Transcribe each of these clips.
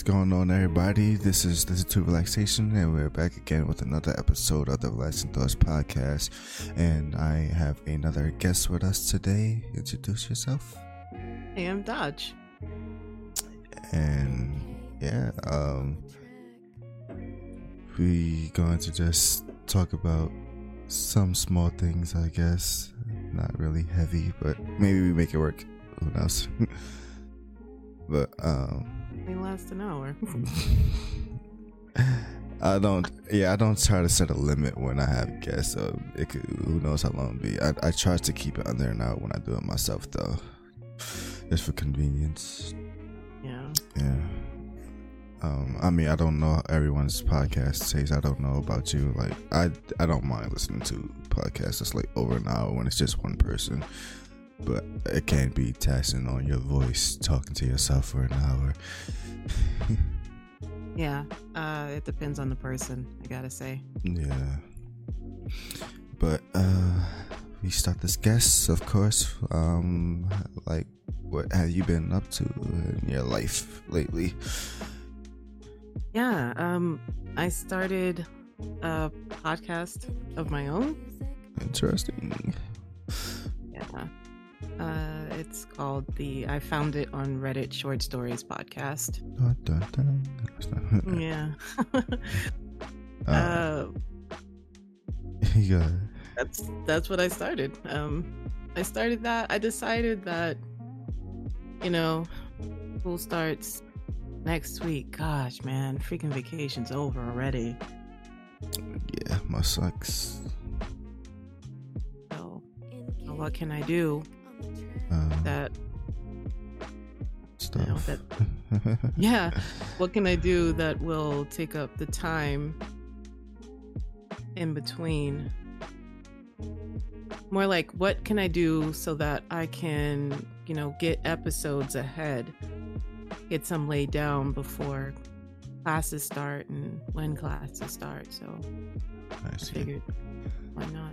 What's going on, everybody? This is this is Two Relaxation, and we're back again with another episode of the Relaxing Thoughts podcast. And I have another guest with us today. Introduce yourself. Hey, I am Dodge. And yeah, um, we going to just talk about some small things, I guess. Not really heavy, but maybe we make it work. Who knows? but um They last an hour. I don't. Yeah, I don't try to set a limit when I have guests. So it could, who knows how long be. I, I try to keep it under an hour when I do it myself, though, just for convenience. yeah. Yeah. Um, I mean, I don't know everyone's podcast says. I don't know about you. Like, I I don't mind listening to podcasts that's like over an hour when it's just one person, but it can be taxing on your voice talking to yourself for an hour. Yeah. Uh, it depends on the person, I gotta say. Yeah. But uh we start this guest, of course. Um like what have you been up to in your life lately? Yeah. Um, I started a podcast of my own. Interesting. Yeah. Uh, it's called the I found it on Reddit Short Stories podcast. Dun, dun, dun. Yeah. Uh, uh, yeah. that's that's what I started. Um, I started that. I decided that, you know, school starts next week. Gosh, man, freaking vacation's over already. Yeah, my sucks. So, what can I do Um, that? stuff. know, that- Yeah, what can I do that will take up the time in between? More like, what can I do so that I can, you know, get episodes ahead, get some laid down before classes start and when classes start. So I I see. figured, why not?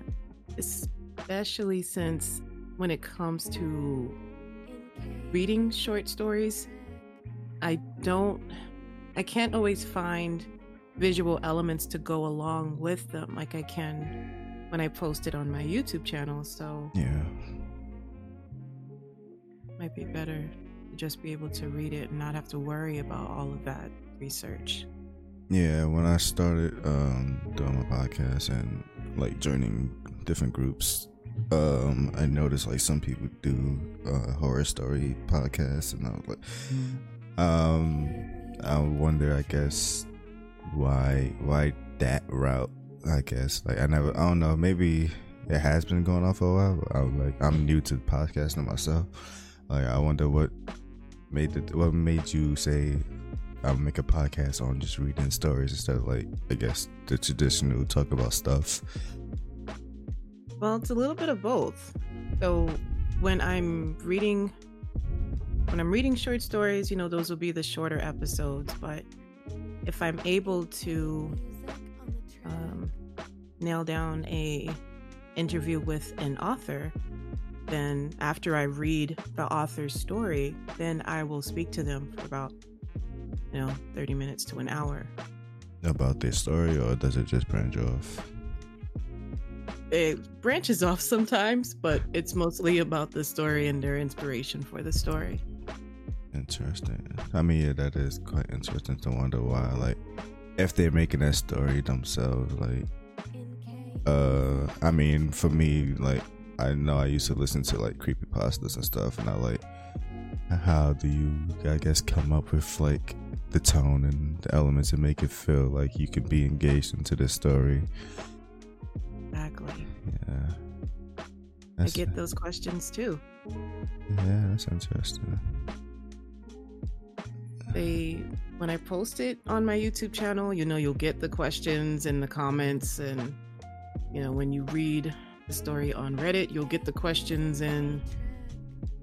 Especially since when it comes to reading short stories, I don't, I can't always find visual elements to go along with them like I can when I post it on my YouTube channel. So Yeah. might be better to just be able to read it and not have to worry about all of that research. Yeah, when I started um, doing my podcast and like joining different groups, um, I noticed like some people do uh, horror story podcasts, and I was like, um, I wonder, I guess, why why that route? I guess like I never, I don't know, maybe it has been going on for a while. But I'm like, I'm new to podcasting myself. Like, I wonder what made the, what made you say I'll make a podcast on just reading stories instead of like I guess the traditional talk about stuff. Well, it's a little bit of both. So when I'm reading when I'm reading short stories, you know, those will be the shorter episodes, but if I'm able to um, nail down a interview with an author, then after I read the author's story, then I will speak to them for about you know 30 minutes to an hour. About their story, or does it just branch off? It branches off sometimes, but it's mostly about the story and their inspiration for the story. Interesting. I mean, yeah, that is quite interesting to wonder why, like, if they're making that story themselves, like, uh, I mean, for me, like, I know I used to listen to like creepy pastas and stuff, and I like, how do you, I guess, come up with like the tone and the elements and make it feel like you could be engaged into the story? Yeah. I get those questions too. yeah, that's interesting. They when I post it on my YouTube channel, you know, you'll get the questions and the comments and you know, when you read the story on Reddit, you'll get the questions and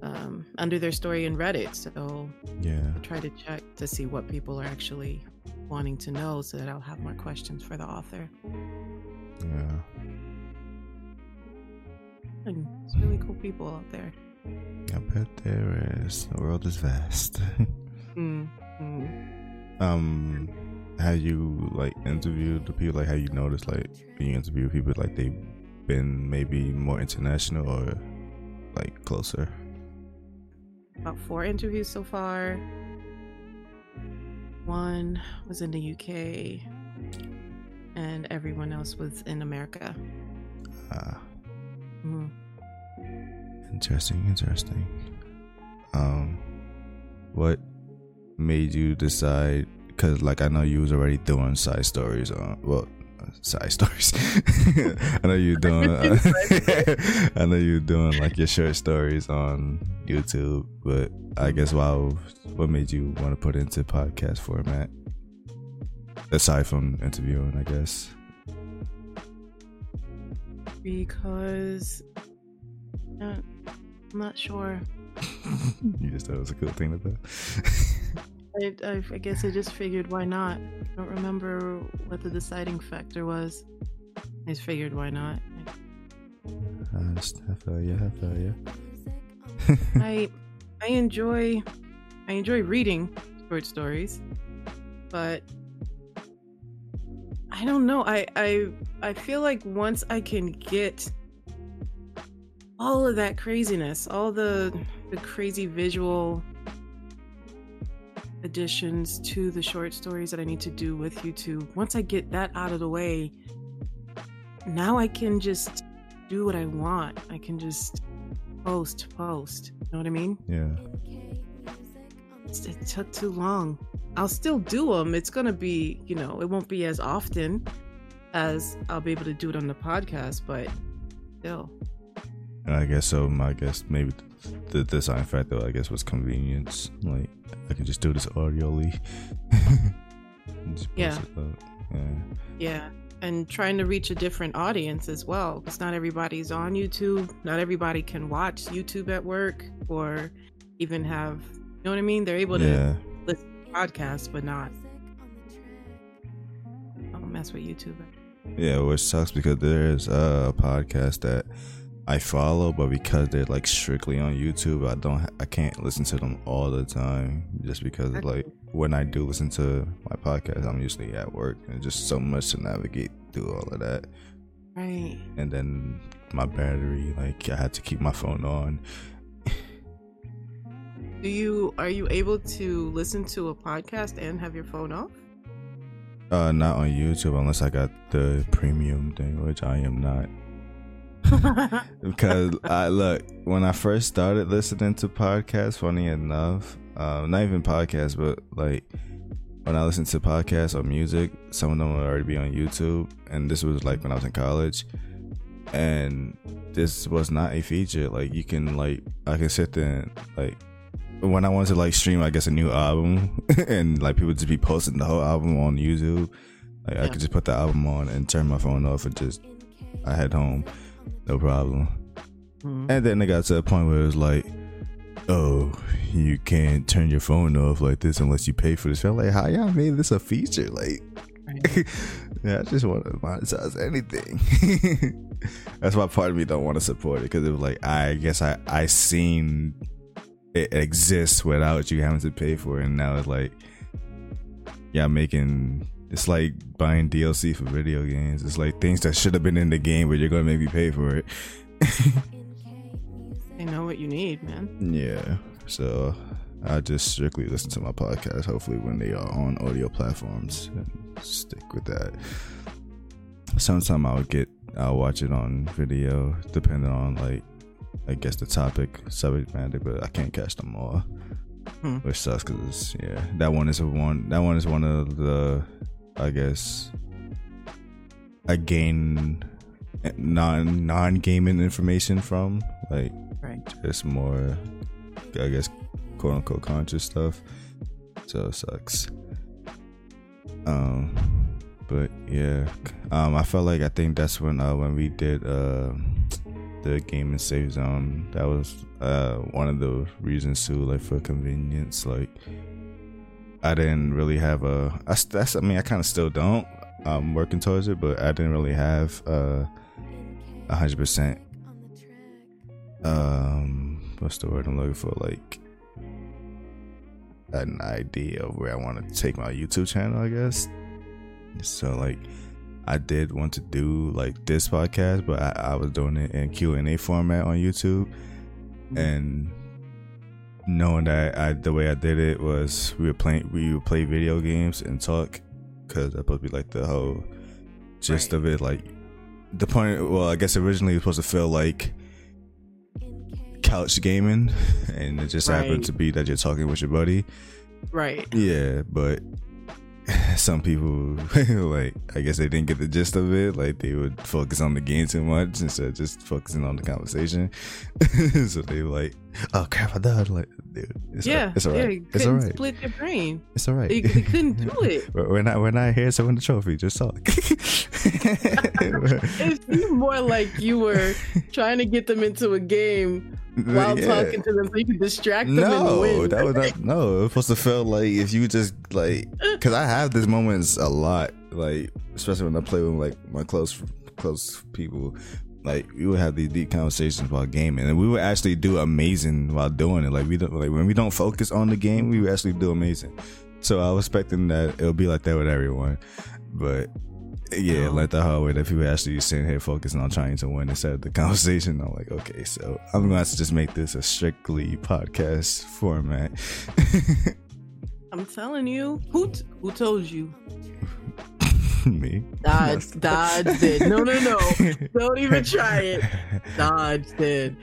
um, under their story in Reddit. So Yeah. I try to check to see what people are actually wanting to know so that I'll have more questions for the author. Yeah. And it's really cool people out there. I bet there is. The world is vast. Mm, mm. Um, have you like interviewed the people? Like, have you noticed like when you interview people, like they've been maybe more international or like closer? About four interviews so far. One was in the UK, and everyone else was in America. Ah, Mhm. interesting, interesting. Um, what made you decide? Because like I know you was already doing side stories on well. Side stories. I know you're doing. Uh, I know you're doing like your short stories on YouTube, but I guess wow, what made you want to put into podcast format? Aside from interviewing, I guess. Because uh, I'm not sure. you just thought it was a cool thing to do. I, I, I guess I just figured why not. I don't remember what the deciding factor was. I just figured why not. I just, I feel you. I feel you. I I enjoy I enjoy reading short stories, but I don't know. I I I feel like once I can get all of that craziness, all the the crazy visual additions to the short stories that I need to do with YouTube, once I get that out of the way, now I can just do what I want. I can just post, post. You know what I mean? Yeah. It took too long. I'll still do them. It's gonna be, you know, it won't be as often as I'll be able to do it on the podcast, but still. And I guess so. I guess maybe the design factor, I guess, was convenience. Like I can just do this audioly. Yeah. Yeah. Yeah. And trying to reach a different audience as well, because not everybody's on YouTube. Not everybody can watch YouTube at work or even have, know what I mean? They're able to Yeah. listen to podcasts, but not. Don't mess with YouTube. Yeah, which sucks because there is a podcast that I follow, but because they're like strictly on YouTube, I don't, I can't listen to them all the time. Just because like when I do listen to my podcast, I'm usually at work, and just so much to navigate through all of that. Right. And then my battery, like I had to keep my phone on. Do you are you able to listen to a podcast and have your phone off? Uh, not on YouTube unless I got the premium thing, which I am not. because I look when I first started listening to podcasts. Funny enough, um, not even podcasts, but like when I listened to podcasts or music, some of them would already be on YouTube, and this was like when I was in college, and this was not a feature. Like you can like I can sit there and like when I wanted to like stream, I guess a new album, and like people just be posting the whole album on YouTube. Like I could just put the album on and turn my phone off and just I head home, no problem. Mhm. And then it got to a point where it was like, oh, you can't turn your phone off like this unless you pay for this. I'm like, how y'all made this a feature? Like, Right. yeah, I just want to monetize anything. That's why part of me don't want to support it because it was like, I guess I I seen it exists without you having to pay for it, and now it's like, yeah, making. It's like buying DLC for video games. It's like things that should have been in the game, but you're gonna make me pay for it. They know what you need, man. Yeah. So I just strictly listen to my podcast, hopefully when they are on audio platforms and stick with that. Sometime I'll get I'll watch it on video, depending on like I guess the topic, subject matter, but I can't catch them all. Hmm. Which sucks because yeah, that one is a one that one is one of the I guess I gain non non gaming information from. Like Right. it's more I guess quote unquote conscious stuff. So it sucks. Um but yeah. Um I felt like I think that's when uh when we did uh the game and save zone, that was uh one of the reasons too, like for convenience. Like I didn't really have a I, that's I mean I kinda still don't. I'm working towards it, but I didn't really have uh a hundred percent um what's the word I'm looking for? Like an idea of where I want to take my YouTube channel, I guess. So like I did want to do like this podcast, but I, I was doing it in Q and A format on YouTube, and knowing that I the way I did it was we were playing we would play video games and talk because that's supposed to be like the whole gist right. of it. Like the point. Well, I guess originally it was supposed to feel like couch gaming, and it just right. happened to be that you're talking with your buddy. Right. Yeah, but some people like I guess they didn't get the gist of it. Like they would focus on the game too much instead of just focusing on the conversation. so they were like, "Oh crap, I died!" Like, dude, it's yeah, it's alright. Yeah, it's alright. Split your brain. It's alright. They, they couldn't do it. we're not. We're not here to win the trophy. Just talk. It seemed more like you were trying to get them into a game while yeah. talking to them so you can distract them no, that was not. No, it was supposed to feel like if you just like, because I have these moments a lot, like especially when I play with like my close close people. Like we would have these deep conversations about gaming, and we would actually do amazing while doing it. Like we don't like when we don't focus on the game, we would actually do amazing. So I was expecting that it would be like that with everyone, but yeah, um, like the hard way that people actually sitting here focusing on trying to win instead of the conversation. I'm like, okay, so I'm going to just make this a strictly podcast format. I'm telling you, who t- who told you? Me. Dodge, Dodge did. No, no, no. Don't even try it. Dodge did.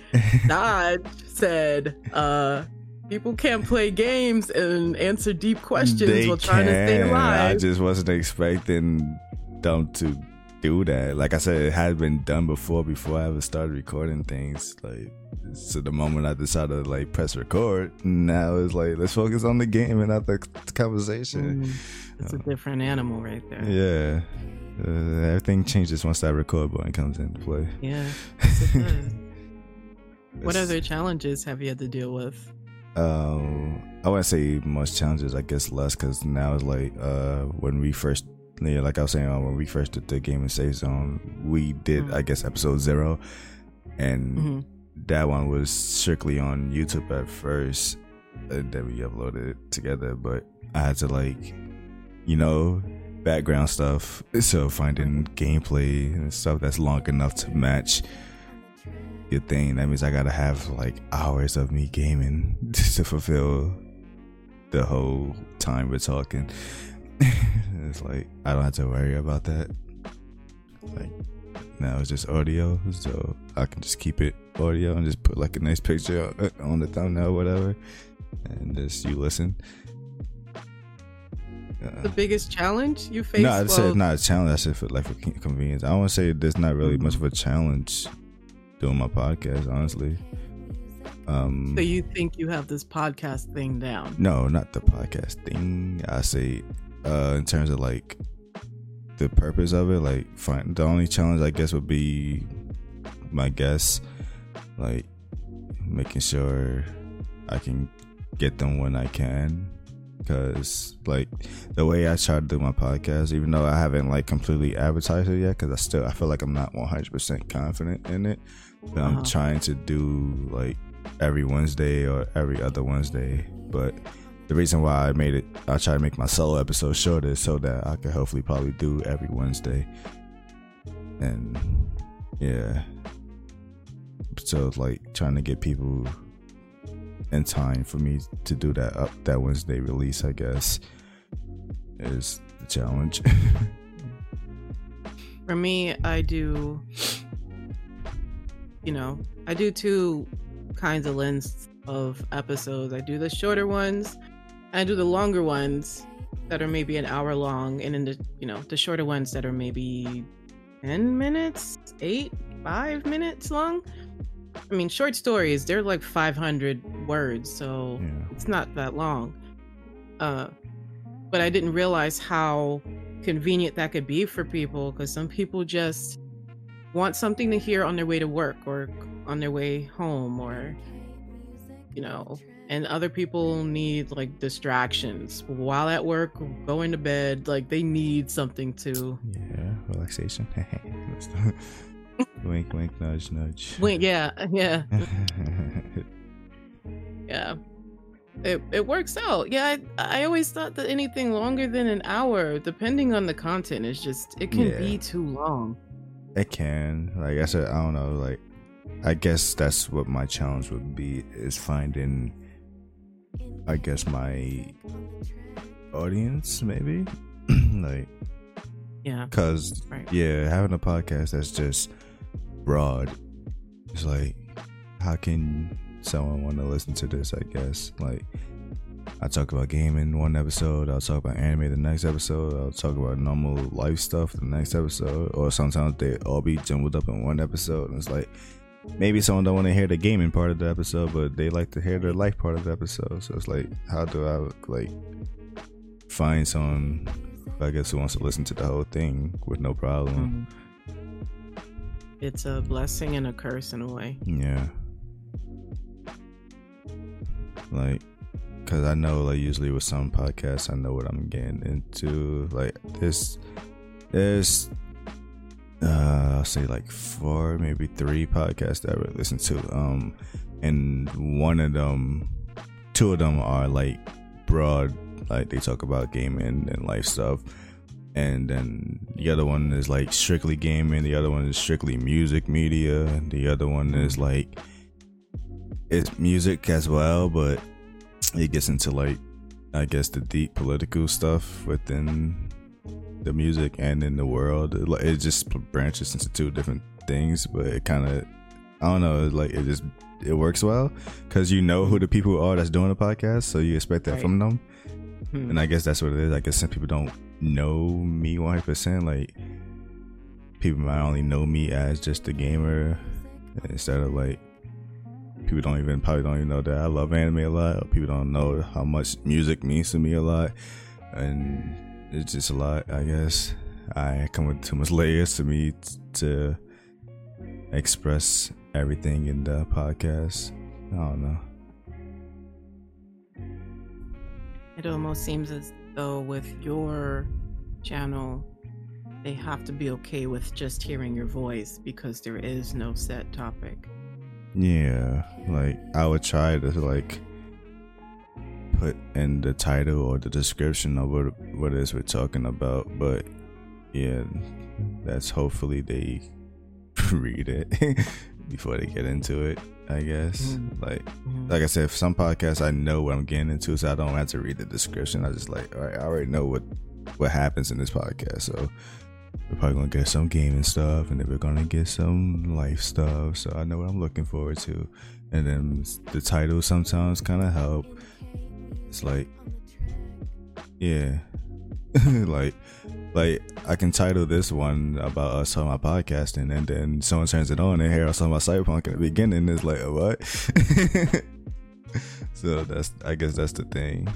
Dodge said, uh, people can't play games and answer deep questions they while trying can. to stay alive. I just wasn't expecting dumb to do that. Like I said, it had been done before before I ever started recording things. Like so the moment I decided to like press record, now it's like let's focus on the game and not the conversation. Mm, it's a different animal right there. Yeah. Uh, everything changes once that record button comes into play. Yeah. what other challenges have you had to deal with? Um, I wouldn't say much challenges. I guess less because now it's like uh, when we first yeah, like I was saying uh, when we first did the game and safe zone, we did mm-hmm. I guess episode zero, and mm-hmm. that one was strictly on YouTube at first, and then we uploaded it together. But I had to like, you know, background stuff. So finding gameplay and stuff that's long enough to match your thing. That means I gotta have like hours of me gaming to fulfill the whole time we're talking. it's like I don't have to worry about that. Like now it's just audio, so I can just keep it audio and just put like a nice picture on the thumbnail, whatever, and just you listen. Uh, the biggest challenge you face? No, I said it's not a challenge. I said for like for convenience. I want to say there's not really much of a challenge doing my podcast, honestly. Um, so you think you have this podcast thing down? No, not the podcast thing. I say uh, in terms of like the purpose of it. Like, find the only challenge I guess would be my guess, like making sure I can get them when I can. Cause like the way I try to do my podcast, even though I haven't like completely advertised it yet, cause I still I feel like I'm not 100 percent confident in it. But uh-huh. I'm trying to do like every Wednesday or every other Wednesday. But the reason why I made it, I try to make my solo episode shorter so that I could hopefully probably do every Wednesday. And yeah, so like trying to get people in time for me to do that up that Wednesday release. I guess is the challenge. for me, I do. You know, I do two kinds of lengths of episodes. I do the shorter ones I do the longer ones that are maybe an hour long, and then the you know the shorter ones that are maybe ten minutes, eight, five minutes long. I mean, short stories they're like five hundred words, so yeah. it's not that long. Uh, but I didn't realize how convenient that could be for people because some people just want something to hear on their way to work or on their way home or you know and other people need like distractions while at work going to bed like they need something to yeah relaxation wink wink nudge nudge wink yeah yeah yeah it, it works out. Yeah, I, I always thought that anything longer than an hour, depending on the content, is just it can Yeah. be too long. It can. Like I said, I don't know. Like, I guess that's what my challenge would be is finding, I guess, my audience, maybe. like, Yeah. cause Right. yeah, having a podcast that's just broad. It's like, how can someone want to listen to this? I guess like. I talk about gaming one episode. I'll talk about anime the next episode. I'll talk about normal life stuff the next episode. Or sometimes they all be jumbled up in one episode. And it's like maybe someone don't want to hear the gaming part of the episode, but they like to hear the life part of the episode. So it's like, how do I like find someone? I guess who wants to listen to the whole thing with no problem. Mhm. It's a blessing and a curse in a way. Yeah. Like, cause I know, like, usually with some podcasts, I know what I'm getting into. Like, this, there's, uh, I'll say like four, maybe three podcasts that I really listen to. Um, and one of them, two of them are like broad, like they talk about gaming and life stuff. And then the other one is like strictly gaming. The other one is strictly music media. The other one is like it's music as well, but it gets into like I guess the deep political stuff within the music and in the world. It, it just branches into two different things, but it kind of I don't know. Like it just it works well because you know who the people are that's doing the podcast, so you expect that Right. from them. Hmm. And I guess that's what it is. I guess some people don't know me 100%. Like, people might only know me as just a gamer instead of like, people don't even, probably don't even know that I love anime a lot. People don't know how much music means to me a lot. And it's just a lot, I guess. I come with too much layers to me t- to express everything in the podcast. I don't know. It almost seems as though with your channel, they have to be okay with just hearing your voice because there is no set topic. Yeah, like I would try to like put in the title or the description of what what it is we're talking about, but yeah, that's hopefully they read it before they get into it. I guess Mhm. like Mhm. like I said, for some podcasts I know what I'm getting into, so I don't have to read the description. I just like, all right, I already know what what happens in this podcast, so we're probably gonna get some gaming stuff, and then we're gonna get some life stuff. So I know what I'm looking forward to, and then the title sometimes kind of help. It's like, yeah, like. Like I can title this one about us talking about podcasting, and then someone turns it on and hear us talking about cyberpunk in the beginning. It's like, what? so that's I guess that's the thing.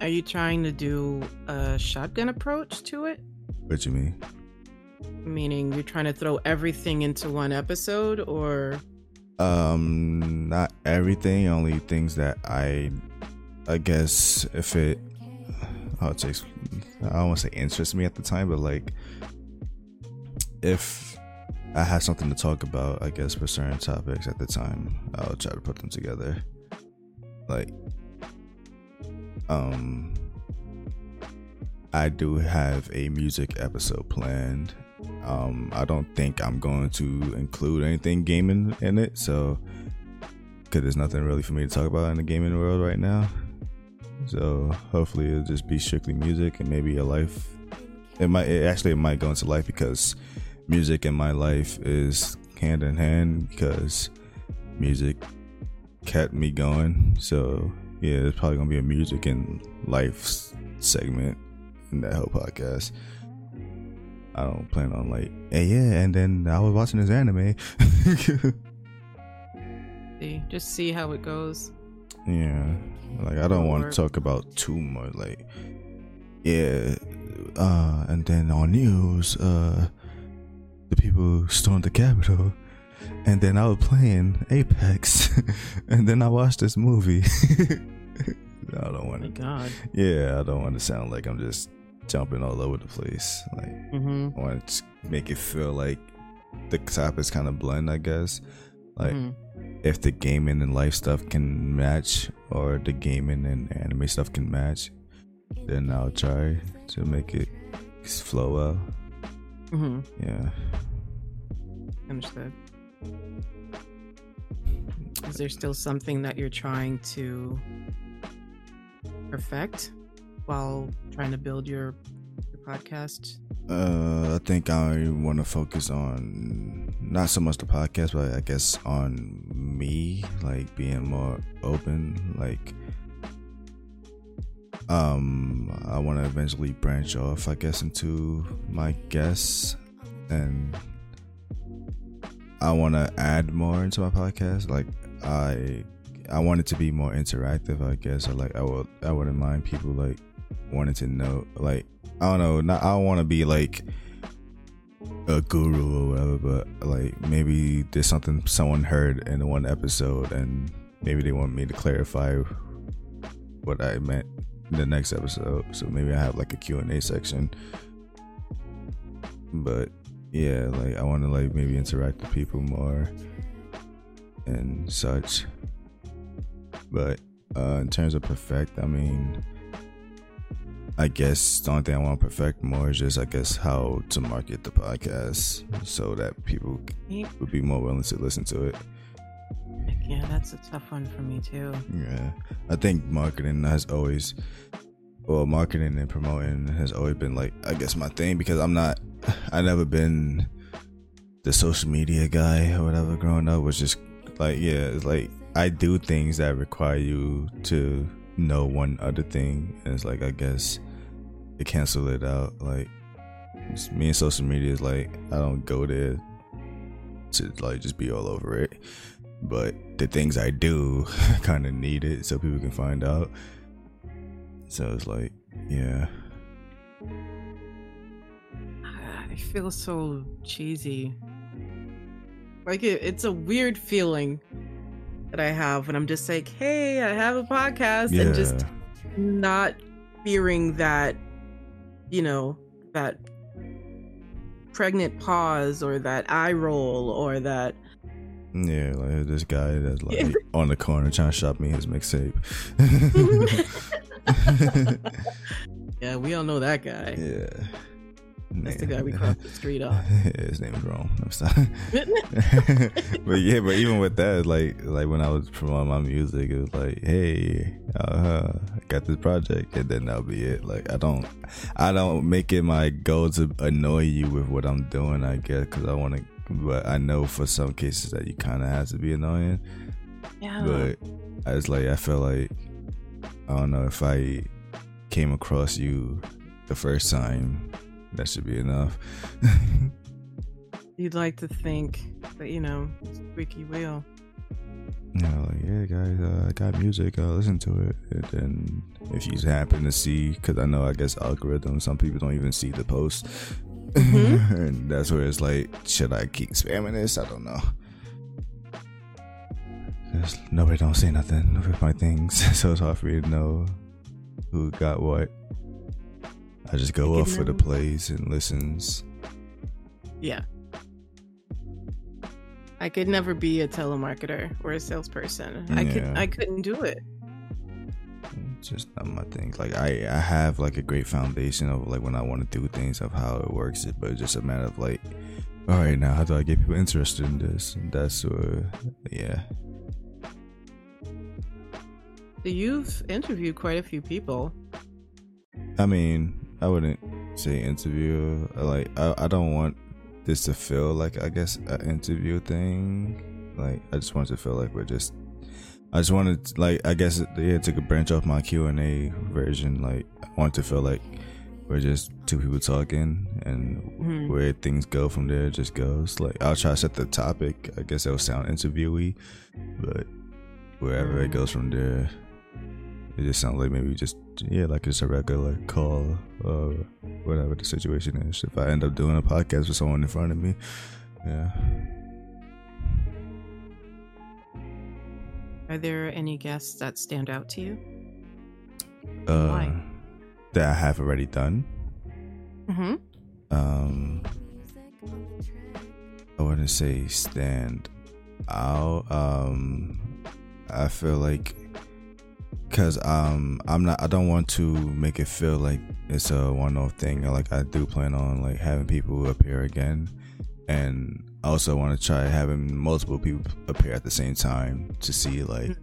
Are you trying to do a shotgun approach to it? What you mean? Meaning you're trying to throw everything into one episode or Um, not everything. Only things that I, I guess if it, how it takes. I don't want to say interests me at the time, but like, if I have something to talk about, I guess for certain topics at the time, I'll try to put them together. Like, um, I do have a music episode planned. Um, I don't think I'm going to include anything gaming in it, so because there's nothing really for me to talk about in the gaming world right now. So hopefully it'll just be strictly music and maybe a life. It might it actually it might go into life because music and my life is hand in hand because music kept me going. So yeah, there's probably gonna be a music and life segment in that whole podcast. I don't plan on like, hey yeah, and then I was watching this anime. see just see how it goes. Yeah, like I don't want to talk about too much. Like, yeah, uh, and then on news, uh, the people stormed the Capitol, and then I was playing Apex, and then I watched this movie. I don't want to. god. Yeah, I don't want to sound like I'm just jumping all over the place. Like, Mm-hmm. I want to make it feel like the topics kind of blend. I guess. Like, Mhm. if the gaming and life stuff can match or the gaming and anime stuff can match, then I'll try to make it flow well. Mm-hmm. Yeah. Understood. Is there still something that you're trying to perfect while trying to build your, your podcast? Uh, I think I want to focus on not so much the podcast, but I guess on me, like being more open. Like, um, I want to eventually branch off, I guess, into my guests, and I want to add more into my podcast. Like, I I want it to be more interactive, I guess. Or like, I would I wouldn't mind people like wanting to know, like I don't know. Not I don't want to be like a guru or whatever, but like maybe there's something someone heard in one episode, and maybe they want me to clarify what I meant in the next episode. So maybe I have like a Q and A section. But yeah, like I want to like maybe interact with people more and such. But uh, in terms of perfect, I mean I guess the only thing I want to perfect more is just, I guess, how to market the podcast so that people would be more willing to listen to it. Yeah, that's a tough one for me too. Yeah, I think marketing has always, well, marketing and promoting has always been like, I guess, my thing because I'm not, I never been the social media guy or whatever growing up. Was just like, yeah, it's like I do things that require you to know one other thing, and it's like, I guess to cancel it out. Like me and social media is like I don't go there to like just be all over it. But the things I do kind of need it so people can find out. So it's like, yeah. I feel so cheesy. Like it, it's a weird feeling that I have when I'm just like, hey, I have a podcast, yeah. and just not fearing that you know, that pregnant pause or that eye roll or that yeah, like this guy that's like on the corner trying to shop me his mixtape. yeah, we all know that guy. Yeah. That's the guy we crossed the street off. His name's wrong. I'm sorry. but yeah, but even with that, like like when I was promoting my music, it was like, hey, uh, I got this project, and then that'll be it. Like I don't, I don't make it my goal to annoy you with what I'm doing. I guess because I want to, but I know for some cases that you kind of have to be annoying. Yeah. But I was like, I feel like I don't know if I came across you the first time that should be enough. You'd like to think that, you know, squeaky wheel. Yeah, like, yeah, guys, uh, I got music. Uh, listen to it. And then if you happen to see, because I know, I guess algorithm, some people don't even see the post, mm-hmm. and that's where it's like, should I keep spamming this? I don't know. Cause nobody don't say nothing with my things, so it's hard for me to know who got what. I just go off for the plays and listens. Yeah. I could never be a telemarketer or a salesperson. I could I couldn't do it. It's just not my thing. Like I, I have like a great foundation of like when I want to do things of how it works, but it's just a matter of like, all right, now how do I get people interested in this? And that's uh, yeah. You've interviewed quite a few people. I mean, I wouldn't say interview. Like I, I don't want this to feel like I guess an interview thing. Like I just want it to feel like we're just. I just wanted like I guess it yeah to branch off my Q and A version. Like I want it to feel like we're just two people talking and mm-hmm. where things go from there just goes. Like I'll try to set the topic. I guess it'll sound interviewy, but wherever mm-hmm. it goes from there, it just sounds like maybe just yeah, like it's a regular call or whatever the situation is. If I end up doing a podcast with someone in front of me, yeah. Are there any guests that stand out to you? Uh, Why? That I have already done. Mm-hmm. Um, I wouldn't say stand out. Um, I feel like because um I'm not I don't want to make it feel like it's a one-off thing. Like I do plan on like having people appear again, and I also want to try having multiple people appear at the same time to see like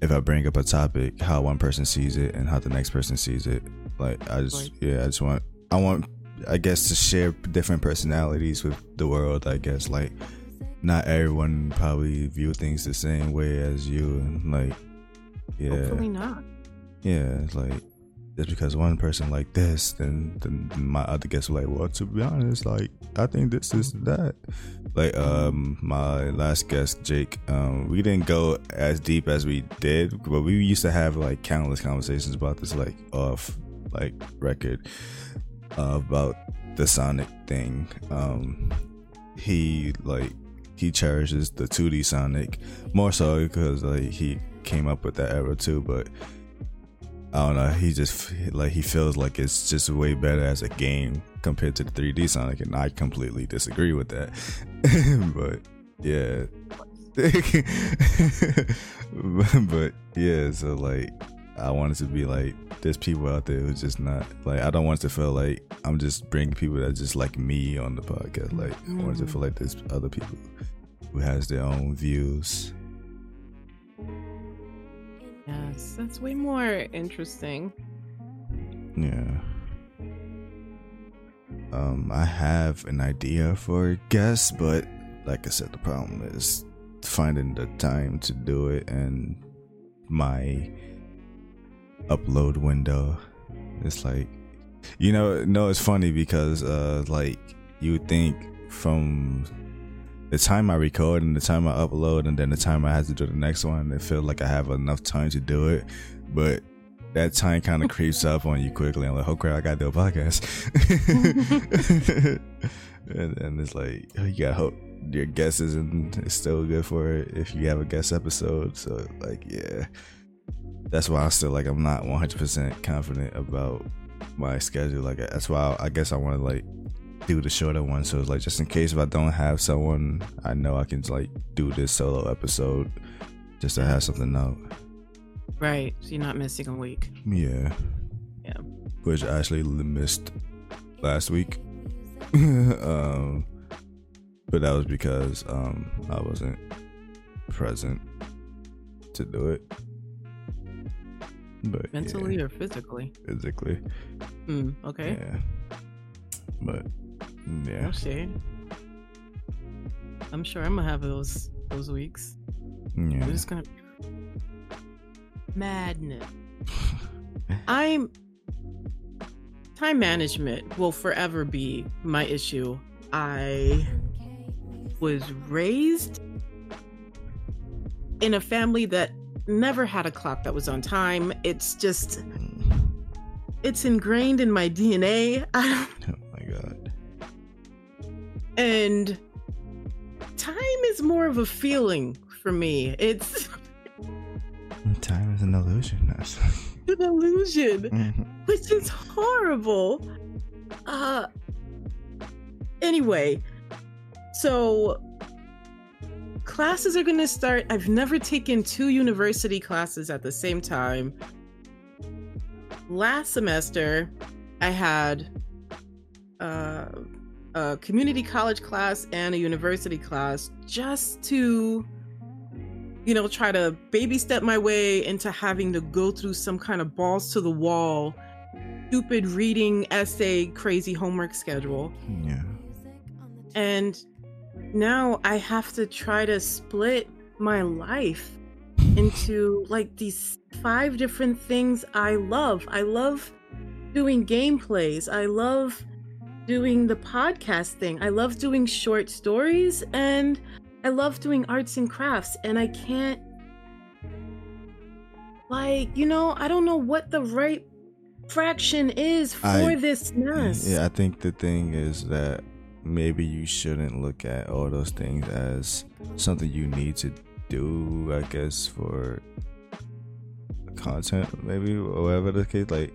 if I bring up a topic, how one person sees it and how the next person sees it. Like I just yeah, I just want I want I guess to share different personalities with the world. I guess like not everyone probably view things the same way as you, and like yeah, Hopefully not. yeah, it's like just because one person like this, then then my other guests were like, well, to be honest, like I think this is that. Like um, my last guest, Jake, um, we didn't go as deep as we did, but we used to have like countless conversations about this, like off like record uh, about the Sonic thing. Um, he like he cherishes the 2D Sonic more so because like he came up with that era too, but I don't know. He just like he feels like it's just way better as a game compared to the 3D Sonic, and I completely disagree with that. but yeah, but yeah. So like, I wanted to be like, there's people out there who's just not like. I don't want to feel like I'm just bringing people that just like me on the podcast. Like, I want to mm. feel like there's other people who has their own views. Yes, that's way more interesting. Yeah. Um, I have an idea for a guest, but like I said, the problem is finding the time to do it and my upload window. It's like, you know, no, it's funny because, uh, like you would think from the time I record and the time I upload and then the time I have to do the next one, it feels like I have enough time to do it. But that time kind of creeps up on you quickly. I'm like, oh crap, I gotta do a podcast. and, and it's like, oh, you gotta hope your guest isn't is still good for it if you have a guest episode. So like, yeah, that's why I still like I'm not 100 percent confident about my schedule. Like that's why I, I guess I want to like do the shorter one. So it's like just in case if I don't have someone, I know I can just like do this solo episode just to have something out. Right. So you're not missing a week. Yeah. Yeah. Which I actually missed last week. um, but that was because um, I wasn't present to do it. But Mentally yeah, or physically? physically, Mm, okay. yeah. But yeah, No shade. I'm sure I'm gonna have those those weeks. yeah. We're just gonna madness. I'm time management will forever be my issue. I was raised in a family that never had a clock that was on time. It's just mm. it's ingrained in my DNA. Oh my god. And time is more of a feeling for me. It's Time is an illusion. an illusion, Mhm. which is horrible. Uh anyway, so classes are going to start. I've never taken two university classes at the same time. Last semester, I had uh, a community college class and a university class just to, you know, try to baby step my way into having to go through some kind of balls to the wall, stupid reading, essay, crazy homework schedule. yeah. And now I have to try to split my life into like these five different things I love. I love doing gameplays. I love doing the podcast thing. I love doing short stories and I love doing arts and crafts and I can't like, you know, I don't know what the right fraction is for I- this mess. Yeah, I think the thing is that maybe you shouldn't look at all those things as something you need to do, I guess, for content, maybe, or whatever the case. Like,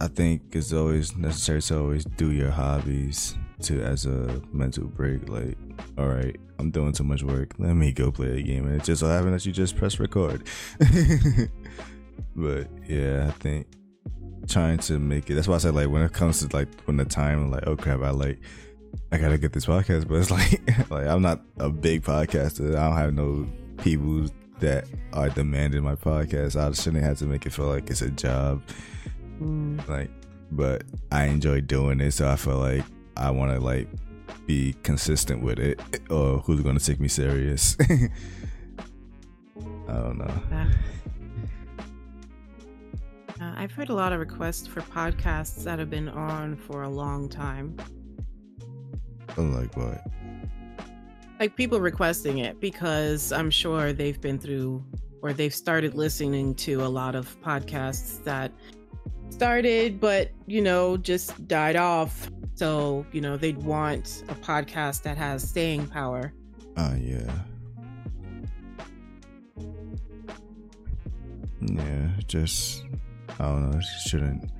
I think it's always necessary to always do your hobbies to as a mental break. Like, all right, I'm doing too much work. Let me go play a game, and it just so happened that you just press record. but yeah, I think trying to make it. That's why I said like when it comes to like when the time like oh crap, I like I gotta get this podcast, but it's like like I'm not a big podcaster. I don't have no people that are demanding my podcast. I shouldn't have to make it feel like it's a job. Mm. Like, but I enjoy doing it, so I feel like I want to like be consistent with it. Or who's gonna take me serious? I don't know. Uh, I've heard a lot of requests for podcasts that have been on for a long time. Like what? Like people requesting it because I'm sure they've been through or they've started listening to a lot of podcasts that started but, you know, just died off. So, you know, they'd want a podcast that has staying power. Uh, yeah. Yeah, just I don't know. Shouldn't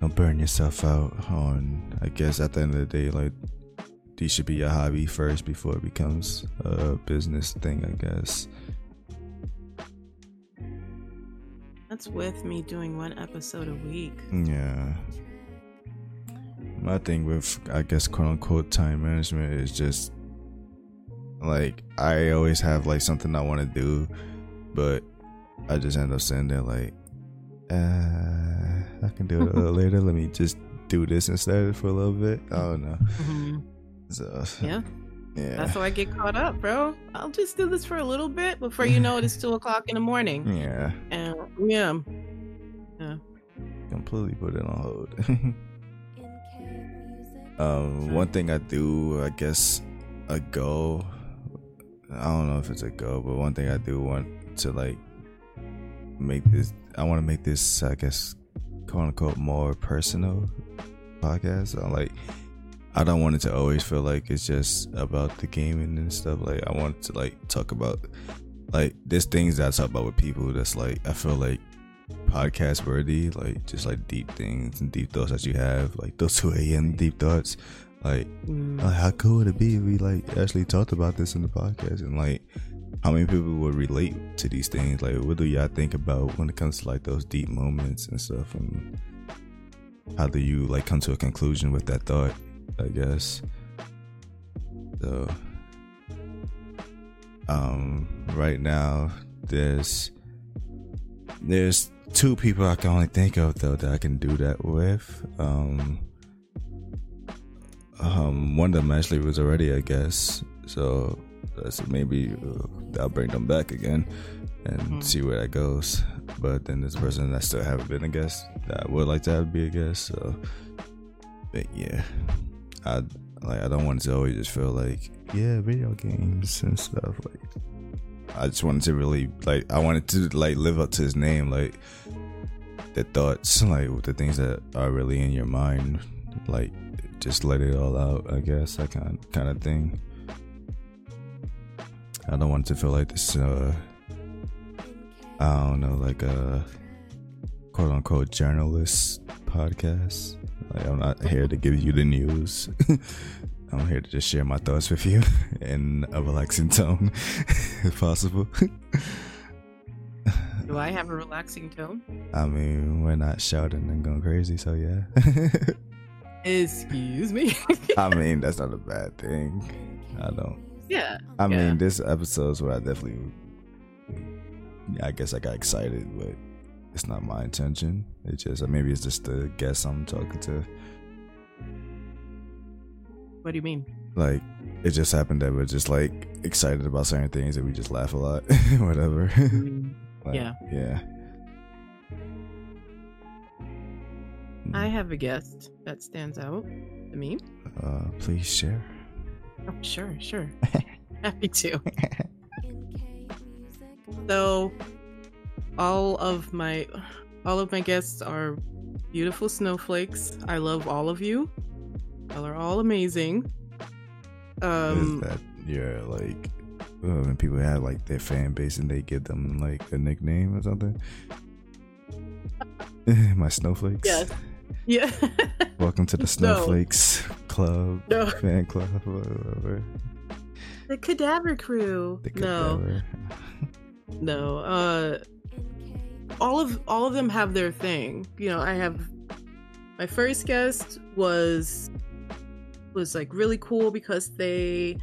don't burn yourself out on. I guess at the end of the day, like these should be your hobby first before it becomes a business thing. I guess. With me doing one episode a week. Yeah. My thing with I guess quote unquote time management is just like I always have like something I want to do, but I just end up saying there like uh, I can do it a little later. Let me just do this instead for a little bit. I don't know. Mm-hmm. So, yeah. Yeah. That's how I get caught up, bro. I'll just do this for a little bit before you know it, it's two o'clock in the morning. Yeah. And yeah. Yeah. Completely put it on hold. um, one thing I do, I guess, a goal. I don't know if it's a goal, but one thing I do want to like make this I want to make this, I guess, quote unquote, more personal podcast. I like, I don't want it to always feel like it's just about the gaming and stuff. Like, I want to like talk about like there's things that I talk about with people that's like I feel like podcast worthy, like just like deep things and deep thoughts that you have, like those two a.m. deep thoughts. Like, mm. like, how cool would it be if we like actually talked about this in the podcast and like how many people would relate to these things? Like, what do y'all think about when it comes to like those deep moments and stuff? And how do you like come to a conclusion with that thought? I guess. So, um, right now there's there's two people I can only think of though that I can do that with. Um, um, one of them actually was already I guess. so maybe uh, I'll bring them back again and mm-hmm. see where that goes. But then this person that still haven't been a guest that I would like to have be a guest. So, but yeah, I like I don't want to always just feel like yeah, video games and stuff. Like I just wanted to really like I wanted to like live up to his name, like the thoughts, like the things that are really in your mind, like just let it all out. I guess that kind kind of thing. I don't want to feel like this. Uh, I don't know, like a quote unquote journalist podcast. Like I'm not here to give you the news. I'm here to just share my thoughts with you in a relaxing tone, if possible. Do I have a relaxing tone? I mean, we're not shouting and going crazy, so yeah. Excuse me. I mean, that's not a bad thing. I don't. Yeah. I yeah. mean, this episode's where I definitely, I guess I got excited, but it's not my intention. It just maybe it's just the guest I'm talking to. What do you mean? Like it just happened that we're just like excited about certain things and we just laugh a lot, whatever. Mm, like, yeah. Yeah. I have a guest that stands out to me. Uh, please share. Oh, sure, sure. Happy to. so, all of my all of my guests are beautiful snowflakes. I love all of you. Y'all are all amazing. Um, Is that yeah, like uh, when people have like their fan base and they give them like a nickname or something? my snowflakes. Yes. Yeah. Welcome to the snowflakes. So, club, No. fan club, whatever. The Cadaver Crew. The no, no. Uh, all of all of them have their thing. You know, I have my first guest was was like really cool because they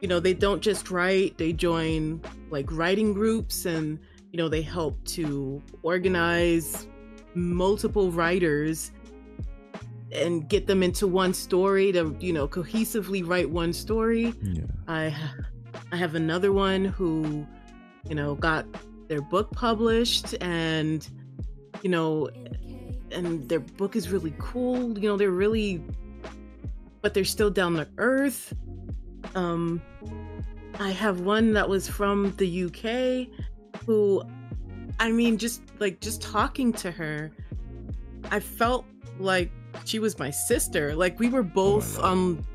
you know they don't just write they join like writing groups and you know they help to organize multiple writers and get them into one story to you know cohesively write one story Yeah. I I have another one who, you know, got their book published and you know and their book is really cool. You know, they're really but they're still down to earth. Um I have one that was from the UK who I mean just like just talking to her I felt like she was my sister. Like we were both Lord. on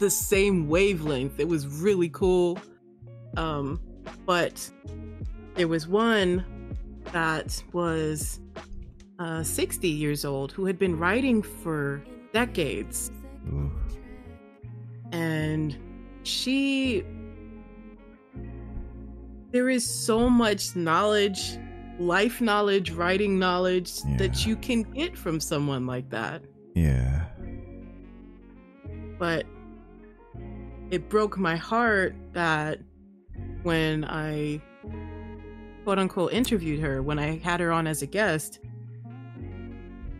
the same wavelength. It was really cool. Um, but there was one that was uh, 60 years old who had been writing for decades. Ooh. And she. There is so much knowledge, life knowledge, writing knowledge that you can get from someone like that. Yeah. but it broke my heart that when I quote unquote interviewed her, when I had her on as a guest,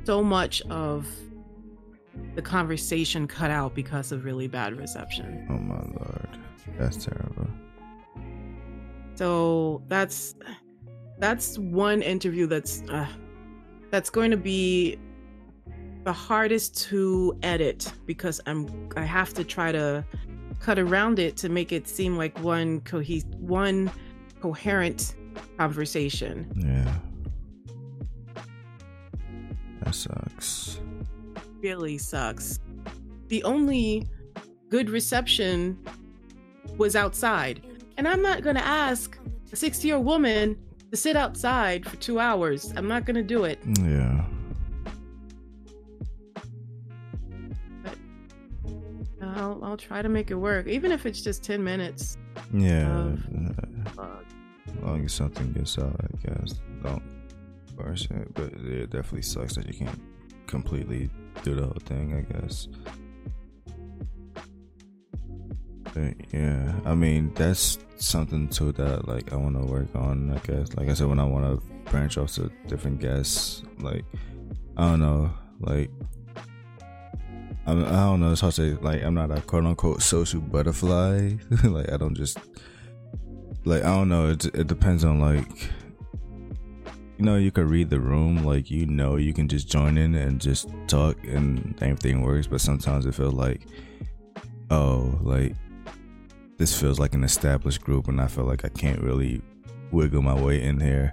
so much of the conversation cut out because of really bad reception. Oh my lord. That's terrible. So that's that's one interview that's uh, that's going to be the hardest to edit because I'm I have to try to cut around it to make it seem like one cohes one coherent conversation. Yeah. That sucks. Really sucks. The only good reception was outside. And I'm not going to ask a 60 year old woman to sit outside for two hours. I'm not going to do it. Yeah. I'll, I'll try to make it work, even if it's just 10 minutes. Yeah. Um, uh, Uh, long as something gets out, I guess. Don't force it. But it definitely sucks that you can't completely do the whole thing, I guess. But yeah, I mean that's something too that like I want to work on. I guess, like I said, when I want to branch off to different guests, like I don't know, like I'm, I don't know. It's hard to say. Like I'm not a quote unquote social butterfly. like I don't just like I don't know. It it depends on like you know you could read the room. Like you know you can just join in and just talk and everything works. But sometimes it feels like oh like this feels like an established group and I feel like I can't really wiggle my way in here.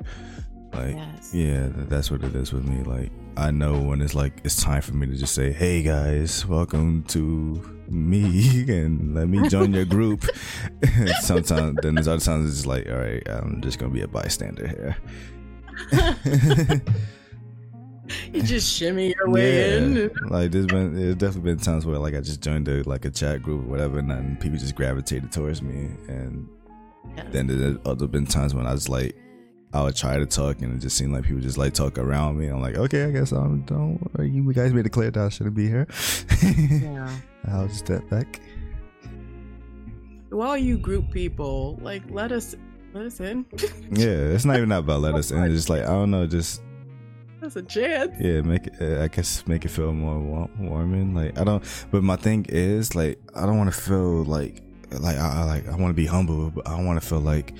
Like yes. yeah, that's what it is with me. Like, I know when it's like it's time for me to just say, "Hey guys, welcome to me," and let me join your group. Sometimes, then there's other times it's just like, "All right, I'm just gonna be a bystander here." you just shimmy your way in. like there's been there's definitely been times where like I just joined a like a chat group or whatever, and then people just gravitated towards me, and Yes. then there's other been times when I was like, I would try to talk, and it just seemed like people just like talk around me. I'm like, okay, I guess I'm don't worry. You guys made it clear that I shouldn't be here. yeah. I'll just step back. While you group people, like let us let us in. Yeah, it's not even about let us in. It's just like I don't know, just That's a chance. yeah, make it. I guess make it feel more warm, warming. Like I don't. But my thing is like I don't want to feel like like I I- like I want to be humble, but I want to feel like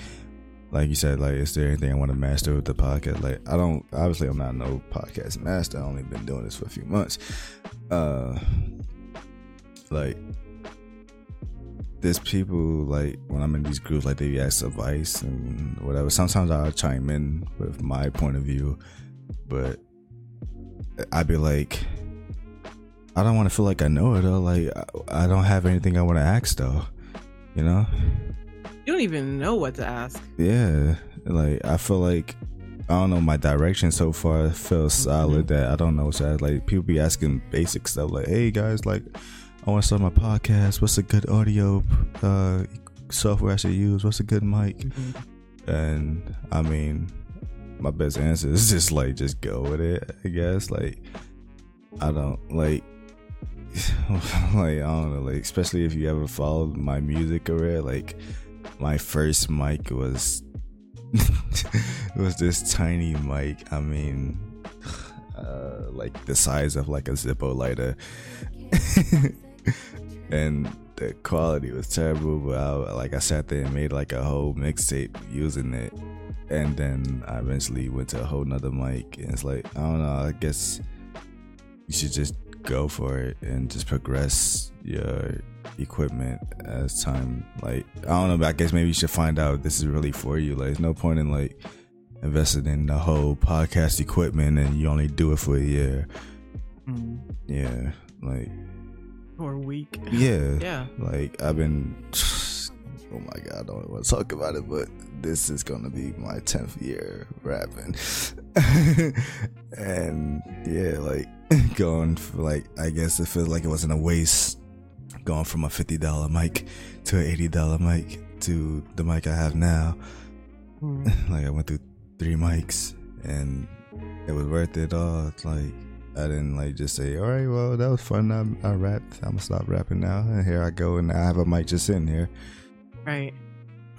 like you said like is there anything I want to master with the podcast? Like I don't. Obviously, I'm not no podcast master. I only been doing this for a few months. Uh, like there's people like when I'm in these groups, like they ask advice and whatever. Sometimes I'll chime in with my point of view, but I'd be like, I don't want to feel like I know it though. Like I don't have anything I want to ask though, you know? You don't even know what to ask. Yeah, like I feel like I don't know my direction so far feels Mm-hmm. solid that I don't know so like people be asking basic stuff like hey guys like I want to start my podcast what's a good audio uh software I should use what's a good mic Mhm. and I mean my best answer is just like just go with it I guess like I don't like like I don't know like especially if you ever followed my music career like my first mic was it was this tiny mic. I mean uh like the size of like a Zippo lighter. And the quality was terrible but I, like I sat there and made like a whole mixtape using it. And then I eventually went to a whole nother mic and it's like I don't know I guess you should just go for it and just progress your equipment as time like I don't know but I guess maybe you should find out this is really for you. Like there's no point in like investing in the whole podcast equipment and you only do it for a year. Mm. yeah like Or a week. yeah. Yeah. like I've been oh my god I don't want to talk about it but this is gonna be my 10th year rapping. And yeah like going for like I guess it feels like it wasn't a waste going from a $50 mic to an $80 mic to the mic I have now Mm. like I went through three mics and it was worth it all. It's like I didn't like just say, all right, well that was fun. I, I rapped. I'm gonna stop rapping now. And here I go, and I have a mic just sitting here. Right.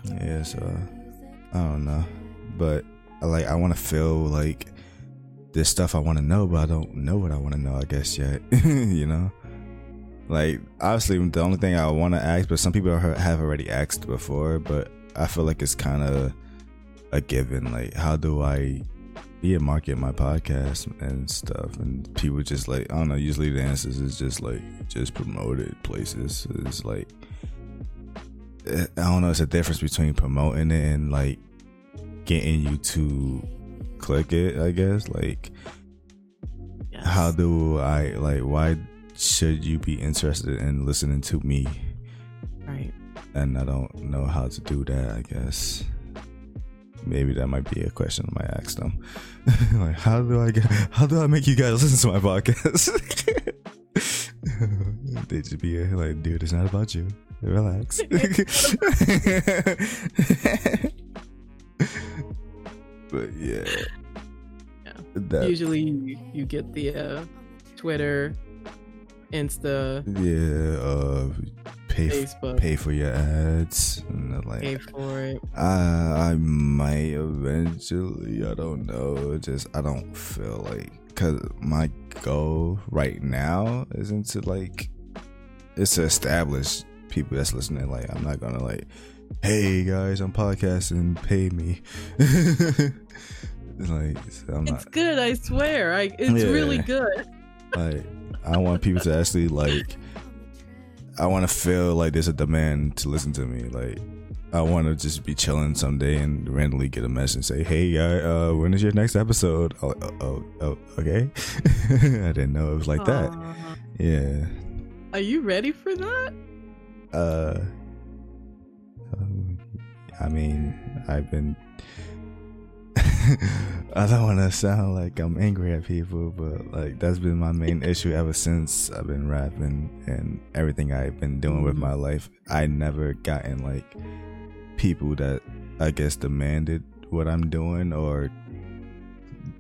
Yeah, so I don't know, but I like I want to feel like there's stuff I want to know, but I don't know what I want to know. I guess yet, you know. Like obviously, the only thing I want to ask, but some people have already asked before, but I feel like it's kind of a given. Like, how do I yeah market my podcast and stuff? And people just like I don't know. Usually the answers is just like just promote it places. It's like eh, I don't know. It's a difference between promoting it and like getting you to click it. I guess like Yes. how do I like why should you be interested in listening to me? Right. And I don't know how to do that. I guess maybe that might be a question I might ask them. like how do I get? How do I make you guys listen to my podcast? they just be like, dude, it's not about you. Relax. but yeah. Yeah. Usually you, you get the uh, Twitter, Insta, yeah, uh, pay f- Facebook, pay for your ads and like pay for it. I I might eventually. I don't know. Just I don't feel like because my goal right now isn't to like it's to establish people that's listening. Like I'm not gonna like, hey guys, I'm podcasting, pay me. It's like I'm It's not good, I swear. I it's Yeah. really good. like I want people to actually like. I want to feel like there's a demand to listen to me. Like I want to just be chilling someday and randomly get a message and say, "Hey, guy, uh, when is your next episode?" Oh, oh, oh, oh okay. I didn't know it was like that. Yeah. Are you ready for that? Uh. um, I mean, I've been. I don't want to sound like I'm angry at people, but like that's been my main issue ever since I've been rapping and everything I've been doing with mm-hmm. my life. I never gotten like people that I guess demanded what I'm doing or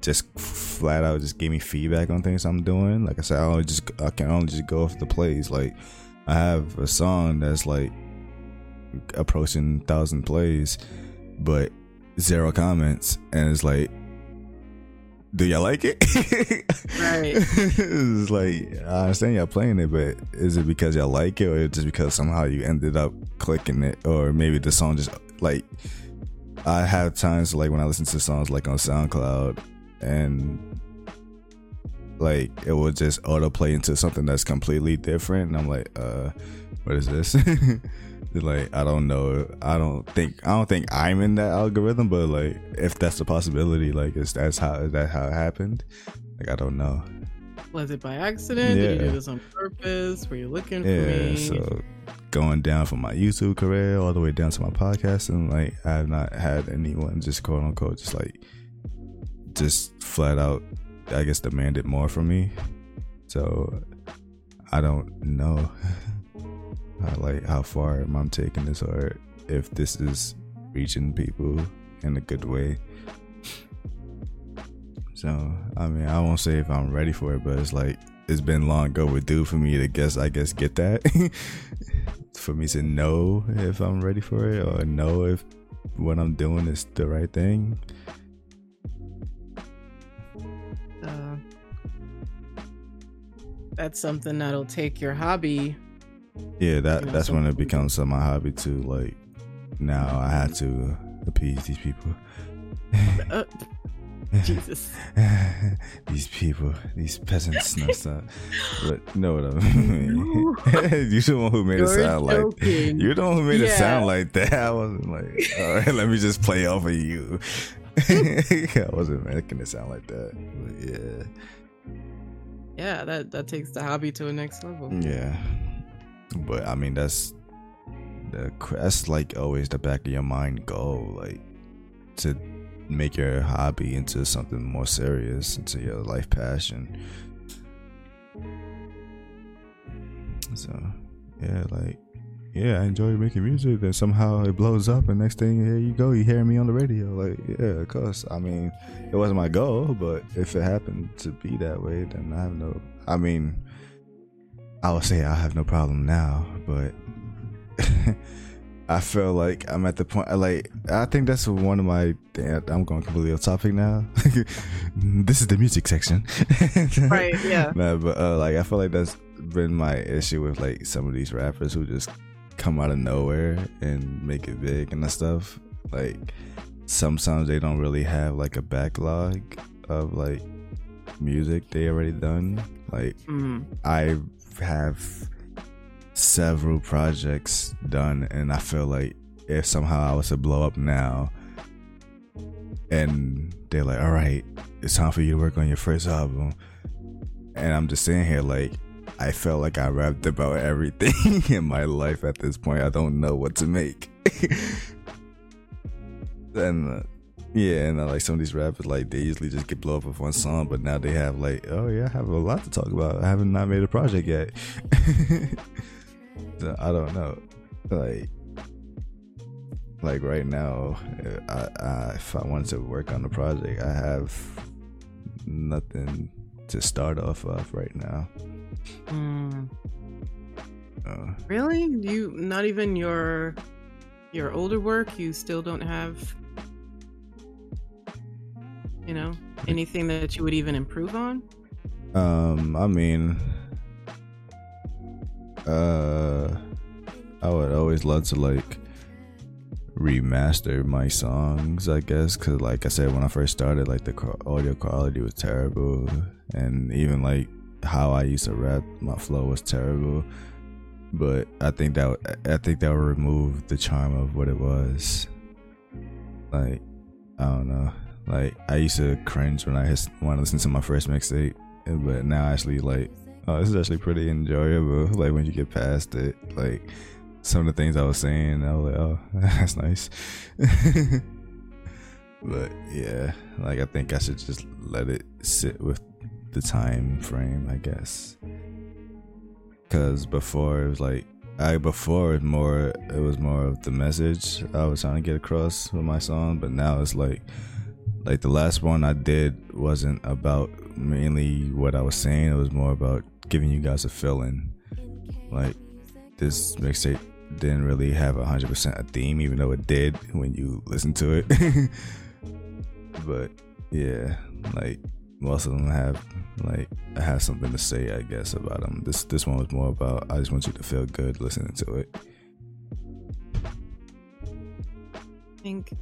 just flat out just gave me feedback on things I'm doing. Like I said, I only just I can only just go off the plays. Like I have a song that's like approaching thousand plays, but zero comments, and it's like, do y'all like it? Right. it's like I understand y'all playing it, but is it because y'all like it, or just because somehow you ended up clicking it, or maybe the song just like I have times like when I listen to songs like on SoundCloud and like it will just autoplay into something that's completely different and I'm like, uh, what is this? like I don't know. I don't think I don't think I'm in that algorithm, but like if that's a possibility, like is that's how is that how it happened? Like I don't know. Was it by accident? Did you do this on purpose? Were you looking for Yeah, me? so going down from my YouTube career all the way down to my podcast, and like I have not had anyone just quote unquote just like just flat out, I guess, demanded more from me. So I don't know how, like how far I'm taking this or if this is reaching people in a good way. So I mean, I won't say if I'm ready for it, but it's like it's been long overdue for me to guess. I guess get that for me to know if I'm ready for it or know if what I'm doing is the right thing. Uh, that's something that'll take your hobby. Yeah, that that's when it becomes my hobby too. Like now, I had to appease these people. uh, Jesus. these people, these peasants, no stuff. But know what I mean? you're the one who made you're it sound joking. like you're the one who made yeah. it sound like that. I wasn't like, all right, let me just play off of you. I wasn't making it sound like that. But yeah. Yeah, that that takes the hobby to a next level. Yeah. But I mean that's the that's like always the back of your mind goal, like to make your hobby into something more serious, into your life passion. So, yeah, like, yeah, I enjoy making music. Then somehow it blows up, and next thing, here you go, you hear me on the radio. Like, yeah, of course. I mean, it wasn't my goal, but if it happened to be that way, then I have no. I mean, I would say I have no problem now, but I feel like I'm at the point. Like I think that's one of my. I'm going completely off topic now. this is the music section. right. Yeah. Nah, but uh, like I feel like that's been my issue with like some of these rappers who just come out of nowhere and make it big and that stuff. Like sometimes they don't really have like a backlog of like music they already done. Like mm. I have several projects done, and I feel like if somehow I was to blow up now, and they're like, "All right, it's time for you to work on your first album," and I'm just sitting here like, I felt like I rapped about everything in my life at this point. I don't know what to make. and uh, yeah, and uh, like some of these rappers, like they usually just get blow up with one song, but now they have like, oh yeah, I have a lot to talk about. I haven't not made a project yet. so I don't know, like, like right now, I, I, if I wanted to work on the project, I have nothing to start off of right now. Mm. Uh, really? You not even your your older work? You still don't have you know, anything that you would even improve on? Um, I mean, uh, I would always love to like remaster my songs, I guess, because like I said, when I first started, like the audio quality was terrible, and even like how I used to rap, my flow was terrible. But I think that I think that would remove the charm of what it was. Like I don't know. Like I used to cringe when I want to listen to my first mixtape, but now actually like, oh, this is actually pretty enjoyable. Like when you get past it, like some of the things I was saying, I was like, oh, that's nice. but yeah, like I think I should just let it sit with the time frame, I guess. Cause before it was like I before it more it was more of the message I was trying to get across with my song, but now it's like like the last one I did wasn't about mainly what I was saying. It was more about giving you guys a feeling. Like this mixtape didn't really have a hundred percent a theme, even though it did when you listen to it. but yeah, like most of them have like I have something to say, I guess, about them. This this one was more about I just want you to feel good listening to it. I think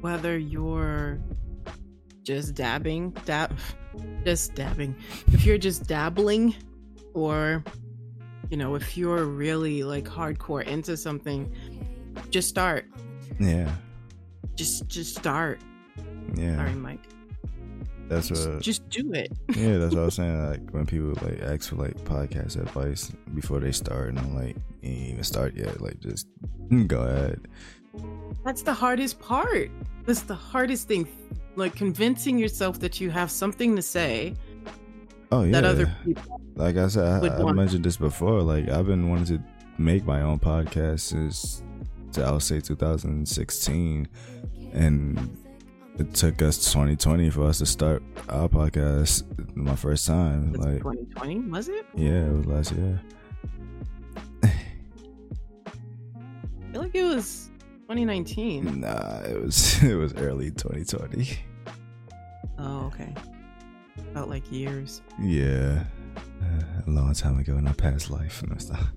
whether you're just dabbing, dab, just dabbing. If you're just dabbling, or you know, if you're really like hardcore into something, just start. Yeah. Just just start. Yeah. Sorry, Mike. That's just, what. Just do it. yeah, that's what I was saying. Like when people like ask for like podcast advice before they start, and I'm like, you ain't even start yet. Like, just go ahead. That's the hardest part. That's the hardest thing like convincing yourself that you have something to say Oh yeah. that other people like I said, I, I mentioned this before. Like I've been wanting to make my own podcast since I'll say 2016, and it took us 2020 for us to start our podcast. My first time, was like 2020 was it yeah, it was last year. i feel like it was 2019 Nah, it was it was early 2020. oh okay felt like years Yeah, a long time ago in our past life and stuff.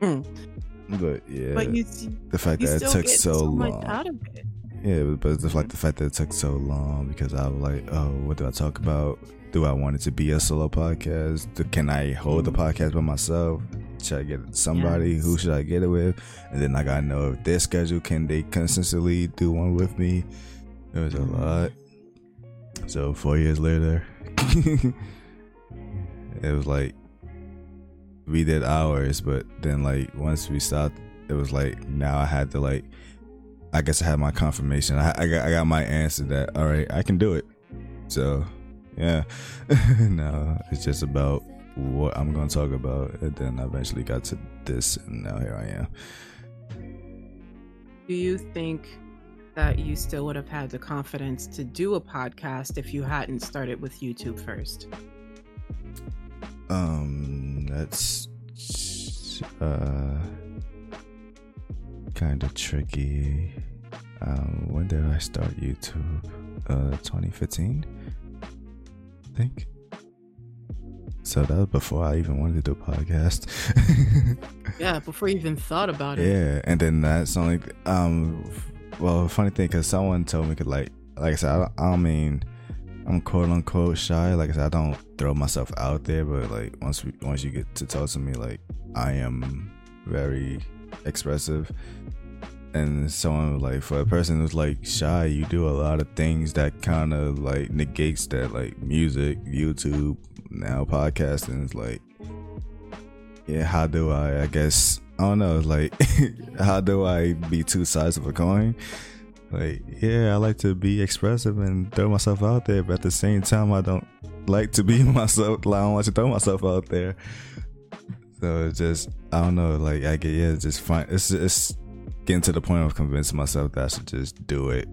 Mm. But yeah, but you the fact that it took so, so long. out of it Yeah, but, but it's like the fact that it took so long because I was like, oh, what do I talk about? Do I want it to be a solo podcast? Can I hold the podcast by myself? Should I get somebody? Who should I get it with? And then I gotta know if their schedule can they consistently do one with me. It was a Mhm. lot. So four years later, it was like we did hours, but then like once we stopped, it was like now I had to like I guess I had my confirmation. I, I got I got my answer that all right, I can do it. So yeah, no, it's just about what I'm gonna talk about, and then I eventually got to this, and now here I am. do you think that you still would have had the confidence to do a podcast if you hadn't started with youtube first Um, that's uh kind of tricky. Um, when did I start YouTube? Uh, 2015, I think. So that was before I even wanted to do a podcast. yeah before you even thought about it Yeah, and then that's only um. Well, funny thing, cause someone told me, cause like, like I said, I don't, I don't mean I'm quote unquote shy. Like I said, I don't throw myself out there, but like once we, once you get to talk to me, like I am very expressive. And someone like, for a person who's like shy, you do a lot of things that kind of like negates that, like music, YouTube, now podcasting. Is like, yeah, how do I? I guess I don't know. Like, how do I be two sides of a coin? Like, yeah, I like to be expressive and throw myself out there, but at the same time, I don't like to be myself. Like, I don't want to throw myself out there. So it's just, I don't know. Like, I get, yeah, just fine. It's it's getting to the point of convincing myself that I should just do it.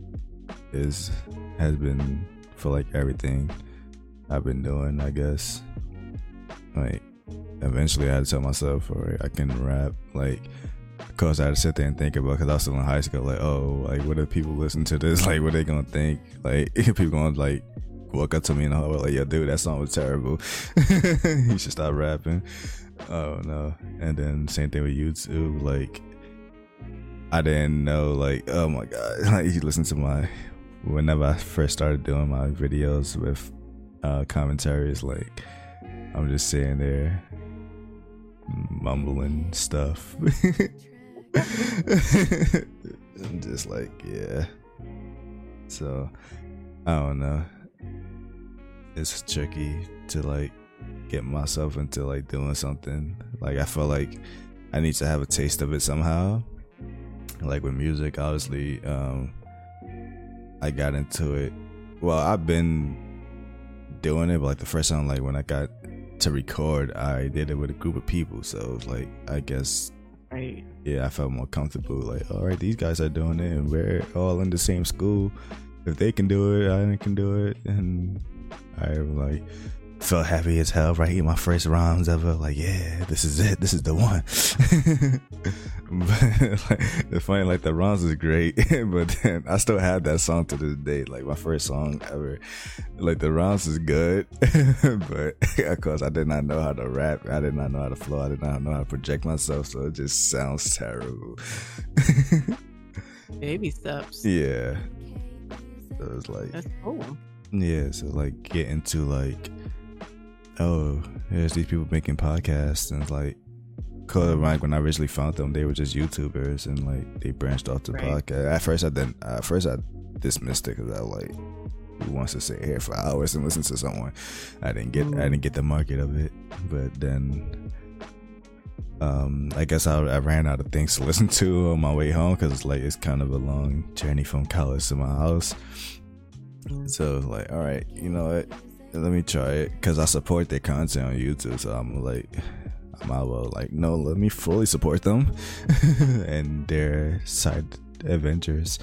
Is has been for like everything I've been doing. I guess, like, eventually I had to tell myself, all right, I can rap. Like, because I had to sit there and think about, because I was still in high school, like, oh, like, what if people listen to this? Like, what are they gonna think? Like, people gonna, like, walk up to me and I'm like, yo, dude, that song was terrible. you should stop rapping. Oh, no. And then, same thing with YouTube. Like, I didn't know, like, oh my God. Like, you listen to my, whenever I first started doing my videos with uh, commentaries, like, I'm just sitting there mumbling stuff. I'm just like, yeah. So, I don't know. It's tricky to like get myself into like doing something. Like I feel like I need to have a taste of it somehow. Like with music, obviously, um I got into it. Well, I've been doing it, but like the first time like when I got to record, I did it with a group of people. So like I guess right yeah, I felt more comfortable. Like, all right, these guys are doing it, and we're all in the same school. If they can do it, I can do it, and I am like felt happy as hell. Writing my first rhymes ever. Like, yeah, this is it. This is the one. but like, the funny, like the rhymes is great, but then I still have that song to this day. Like my first song ever. Like the rhymes is good, but of course I did not know how to rap. I did not know how to flow. I did not know how to project myself. So it just sounds terrible. baby steps yeah. So it's like that's cool yeah, so like get into like oh, there's these people making podcasts and it's like cause like when I originally found them they were just YouTubers and like they branched off to Right. podcast. At first I didn't at first I dismissed it because I like who wants to sit here for hours and listen to someone. I didn't get I Mm. didn't get the market of it. But then um I guess I, I ran out of things to listen to on my way home because it's like it's kind of a long journey from college to my house Mm. So like, all right, you know what? Let me try it because I support their content on YouTube. So I'm like, I might well like, no, let me fully support them and their side adventures.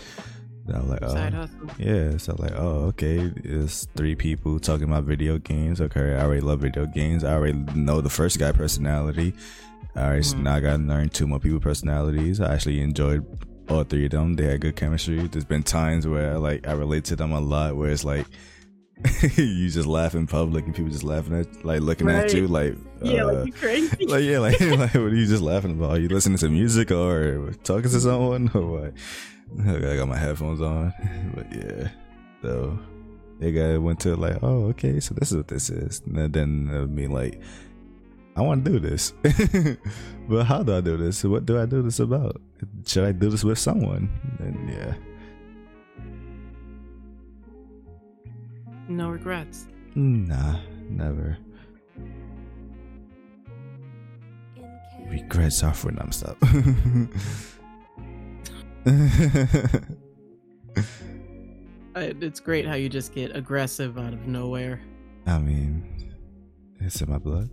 And I'm like, oh, Side hustle. yeah. So like, oh, okay. It's three people talking about video games. Okay, I already love video games. I already know the first guy personality. All right, mm-hmm. so now I gotta learn two more people personalities. I actually enjoyed all three of them. They had good chemistry. There's been times where like I relate to them a lot, where it's like you just laugh in public and people just laughing at, like looking right. at you, like yeah, uh, like crazy. Like yeah, like like what are you just laughing about? Are you listening to music or talking to someone or what? I got my headphones on, but yeah, so they got went to like, oh, okay, so this is what this is, and then I mean like. I want to do this, but how do I do this? What do I do this about? Should I do this with someone? And yeah, No regrets. Nah, never. Regrets are for them stop. it's great how you just get aggressive out of nowhere. I mean, it's in my blood.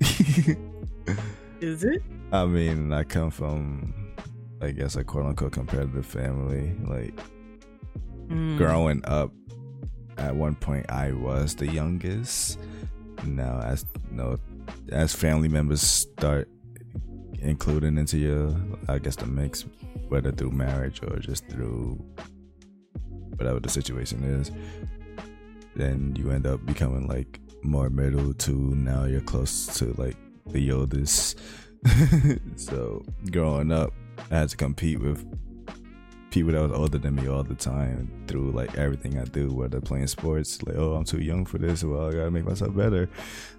Is it? I mean, I come from, I guess, a quote unquote competitive family. Like, mm. growing up, at one point I was the youngest. Now, as you know, as family members start including into your, I guess, the mix, whether through marriage or just through whatever the situation is, then you end up becoming like more middle to now you're close to like the oldest. so growing up, I had to compete with people that was older than me all the time through like everything I do, whether playing sports, like oh I'm too young for this, well I gotta make myself better.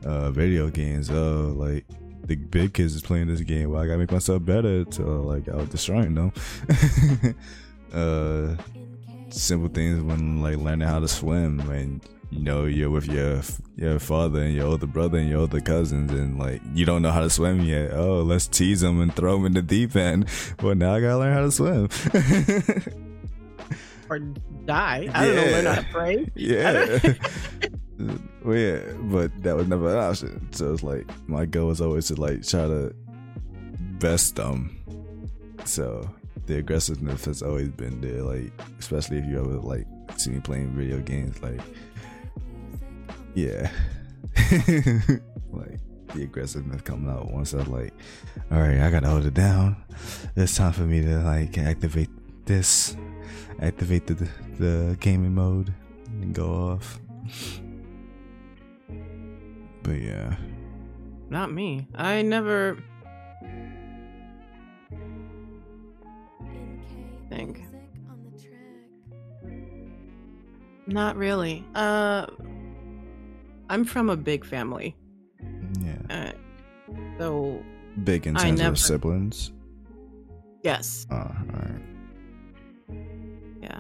Uh, video games, oh like the big kids is playing this game, well I gotta make myself better. To like I was destroying them. uh, simple things when like learning how to swim and you know you're with your your father and your older brother and your older cousins and like you don't know how to swim yet. Oh let's tease them and throw them in the deep end. Well now i gotta learn how to swim. Or die. I don't know learn how to pray. Yeah. Well yeah but that was never an option. So it's like my goal was always to like try to best them. So the aggressiveness has always been there like especially if you ever like see me playing video games like yeah. like the aggressiveness coming out once I was like, all right, I gotta hold it down. It's time for me to like activate this, activate the the gaming mode, and go off. But yeah, not me. I never think. Not really. Uh I'm from a big family. Yeah. Uh, so big in terms never, of siblings. Yes. Oh, all right. Yeah.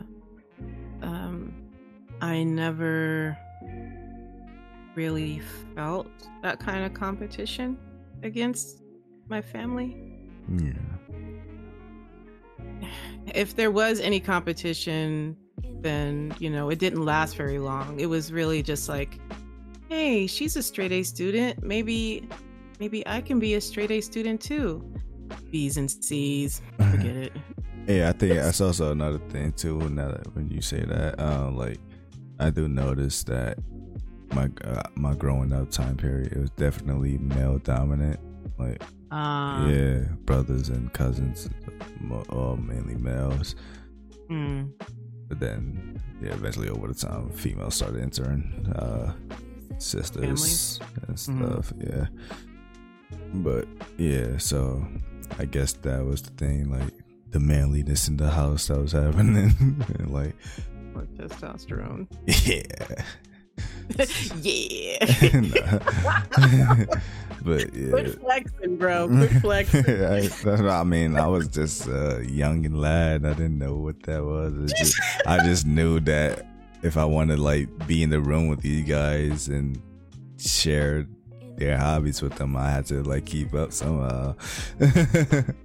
Um, I never really felt that kind of competition against my family. Yeah. If there was any competition, then, you know, it didn't last very long. It was really just like hey, she's a straight A student. Maybe maybe I can be a straight A student too. B's and C's. Forget it. Yeah, I think that's also another thing too. Now that when you say that, um, like I do notice that my uh, my growing up time period it was definitely male dominant. Like, uh, yeah, brothers and cousins, all mainly males. Mm. But then, yeah, eventually over the time, females started entering. Uh, sisters and mm-hmm. stuff. Mm-hmm. Yeah. But yeah, so I guess that was the thing, like the manliness in the house that was happening. like more testosterone. Yeah. yeah. but yeah. Quit flexing, bro. Quit flexing. I, I, mean, I was just a young and lad. I didn't know what that was. Just, I just knew that if I want to like be in the room with these guys and share their hobbies with them, I had to like keep up somehow.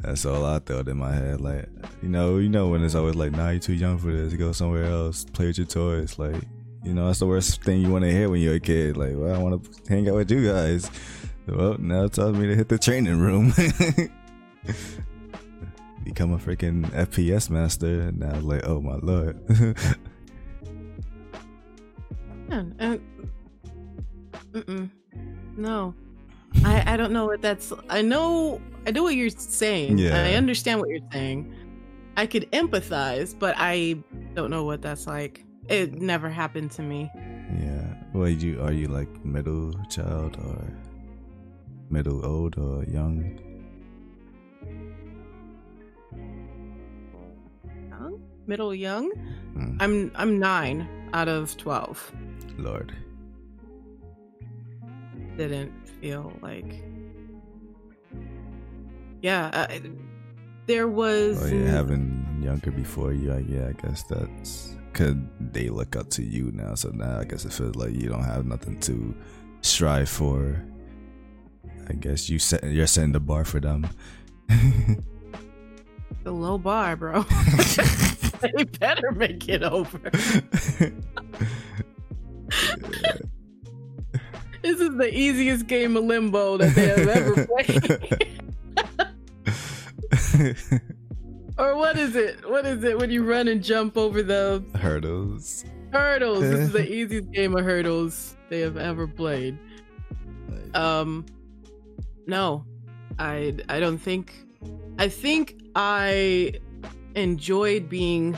That's all I thought in my head. Like, you know, you know when it's always like, nah, you're too young for this. Go somewhere else. Play with your toys. Like, you know, that's the worst thing you want to hear when you're a kid. Like, well, I want to hang out with you guys. Well, now it tells me to hit the training room. Become a freaking FPS master. And now, like, oh my lord. Yeah, uh, no, I I don't know what that's. I know I know what you're saying. Yeah. I understand what you're saying. I could empathize, but I don't know what that's like. It never happened to me. yeah. Well, you are you like middle child or middle old or young? Young? Middle young. Hmm, I'm I'm nine out of twelve. Lord. Didn't feel like. Yeah, uh, there was. Oh yeah, having younger before you, I, yeah, I guess that's could they look up to you now. So now I guess it feels like you don't have nothing to strive for. I guess you set you're setting the bar for them. the low bar, bro. they better make it over. This is the easiest game of limbo that they have ever played. or what is it? What is it when you run and jump over the Hurdles. hurdles? This is the easiest game of hurdles they have ever played. Um, no, I I don't think. I think I enjoyed being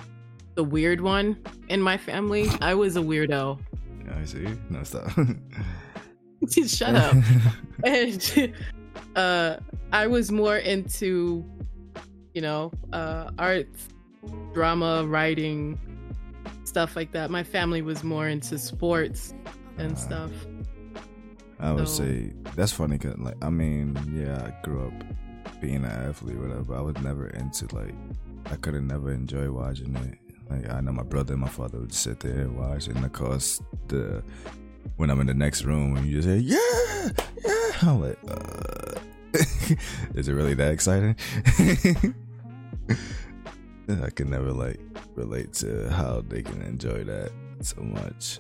the weird one in my family. I was a weirdo. I see. No stop. Shut up. and uh I was more into you know, uh arts, drama, writing, stuff like that. My family was more into sports and Ah. stuff. I would So- say that's funny because, like, I mean, yeah, I grew up being an athlete, or whatever. I was never into like, I could have never enjoyed watching it. Like, I know my brother and my father would sit there and watch, and of course, the when I'm in the next room and you just say, yeah, yeah, I'm like, uh, is it really that exciting? I can never like relate to how they can enjoy that so much.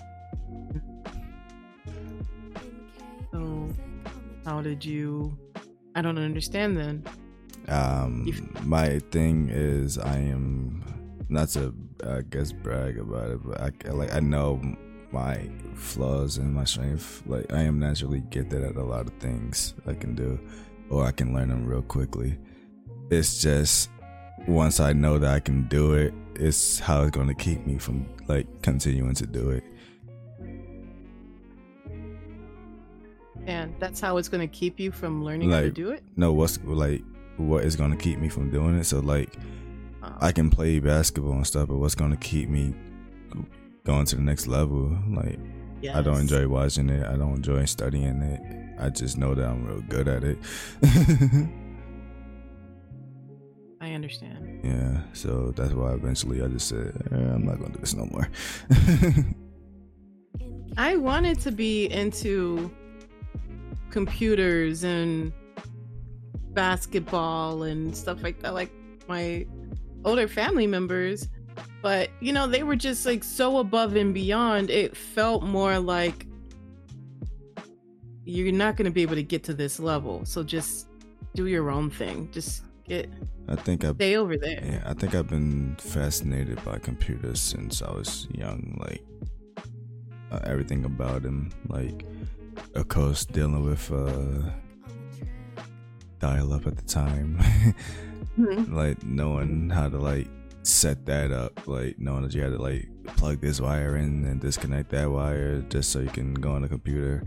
So how did you I don't understand then. Um, my thing is, I am not to, I guess, brag about it, but I like I know my flaws and my strength. Like I am naturally gifted at a lot of things I can do, or I can learn them real quickly. It's just once I know that I can do it, it's how it's going to keep me from like continuing to do it. And that's how it's gonna keep you from learning how to do it? No, what's like what is going to keep me from doing it? So like Uh, I can play basketball and stuff, but what's going to keep me going to the next level? Like, I don't enjoy watching it. I don't enjoy studying it. I just know that I'm real good at it. I understand. yeah, so that's why eventually I just said, eh, I'm not going to do this no more. I wanted to be into computers and basketball and stuff like that, like my older family members. But, you know, they were just like so above and beyond. It felt more like you're not going to be able to get to this level. So just do your own thing. Just get, I think I, stay over there. yeah, I think I've been fascinated by computers since I was young. Like uh, everything about them, like of course dealing with uh, dial up at the time. Mhm. like knowing how to like set that up, like knowing that you had to like plug this wire in and disconnect that wire just so you can go on the computer.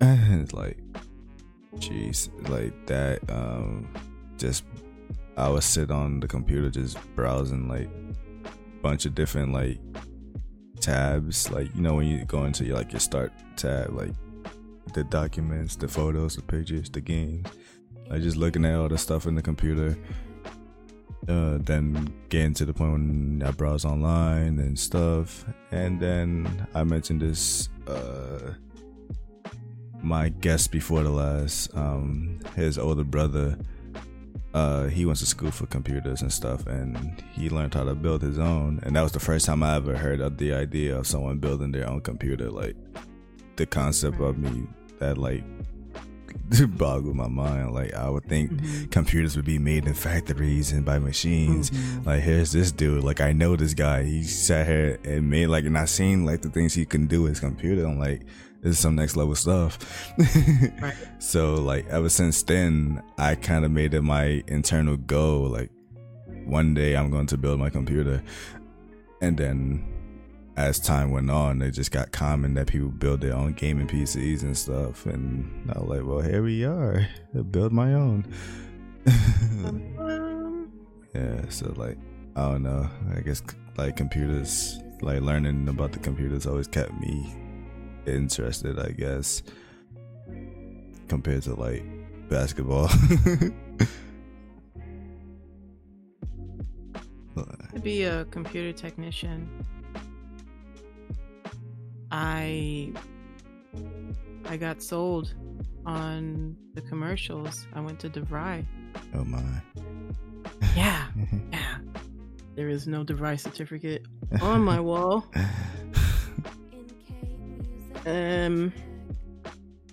it's like, jeez, like that. Um, just I would sit on the computer just browsing like bunch of different like tabs, like you know when you go into your like your start tab, like the documents, the photos, the pictures, the games. Like just looking at all the stuff in the computer. Uh, then getting to the point when I browse online and stuff. And then I mentioned this uh my guest before the last, um, his older brother uh, he went to school for computers and stuff, and he learned how to build his own. And that was the first time I ever heard of the idea of someone building their own computer. Like the concept of me that like boggled my mind. Like I would think mm-hmm. computers would be made in factories and by machines. Mm-hmm. Like here's this dude. Like I know this guy. He sat here and made like, and I seen like the things he can do with his computer. I'm like, this is some next level stuff. right. So like ever since then, I kind of made it my internal goal. Like one day I'm going to build my computer, and then as time went on, it just got common that people build their own gaming PCs and stuff. And I was like, well, here we are. I build my own. yeah, so like, I don't know. I guess like computers, like learning about the computers always kept me interested, I guess, compared to like basketball. be a computer technician I I got sold on the commercials. I went to DeVry. Oh my. Yeah. yeah. There is no DeVry certificate on my wall. um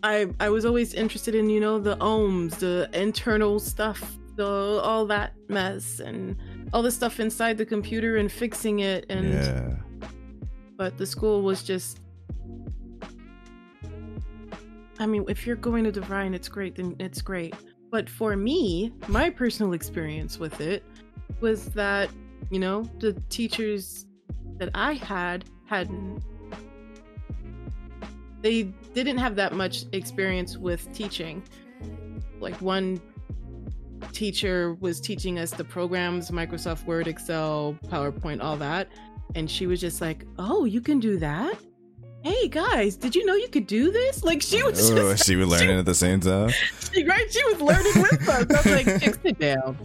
I I was always interested in, you know, the ohms, the internal stuff, the all that mess and all the stuff inside the computer and fixing it and yeah. but the school was just I mean, if you're going to DeVry, it's great, then it's great. But for me, my personal experience with it was that, you know, the teachers that I had hadn't they didn't have that much experience with teaching. Like one teacher was teaching us the programs, Microsoft Word, Excel, PowerPoint, all that. And she was just like, Oh, you can do that? Hey guys, did you know you could do this? Like she was oh, just, she was learning she, at the same time. She, right, she was learning with us. I was like, sit down.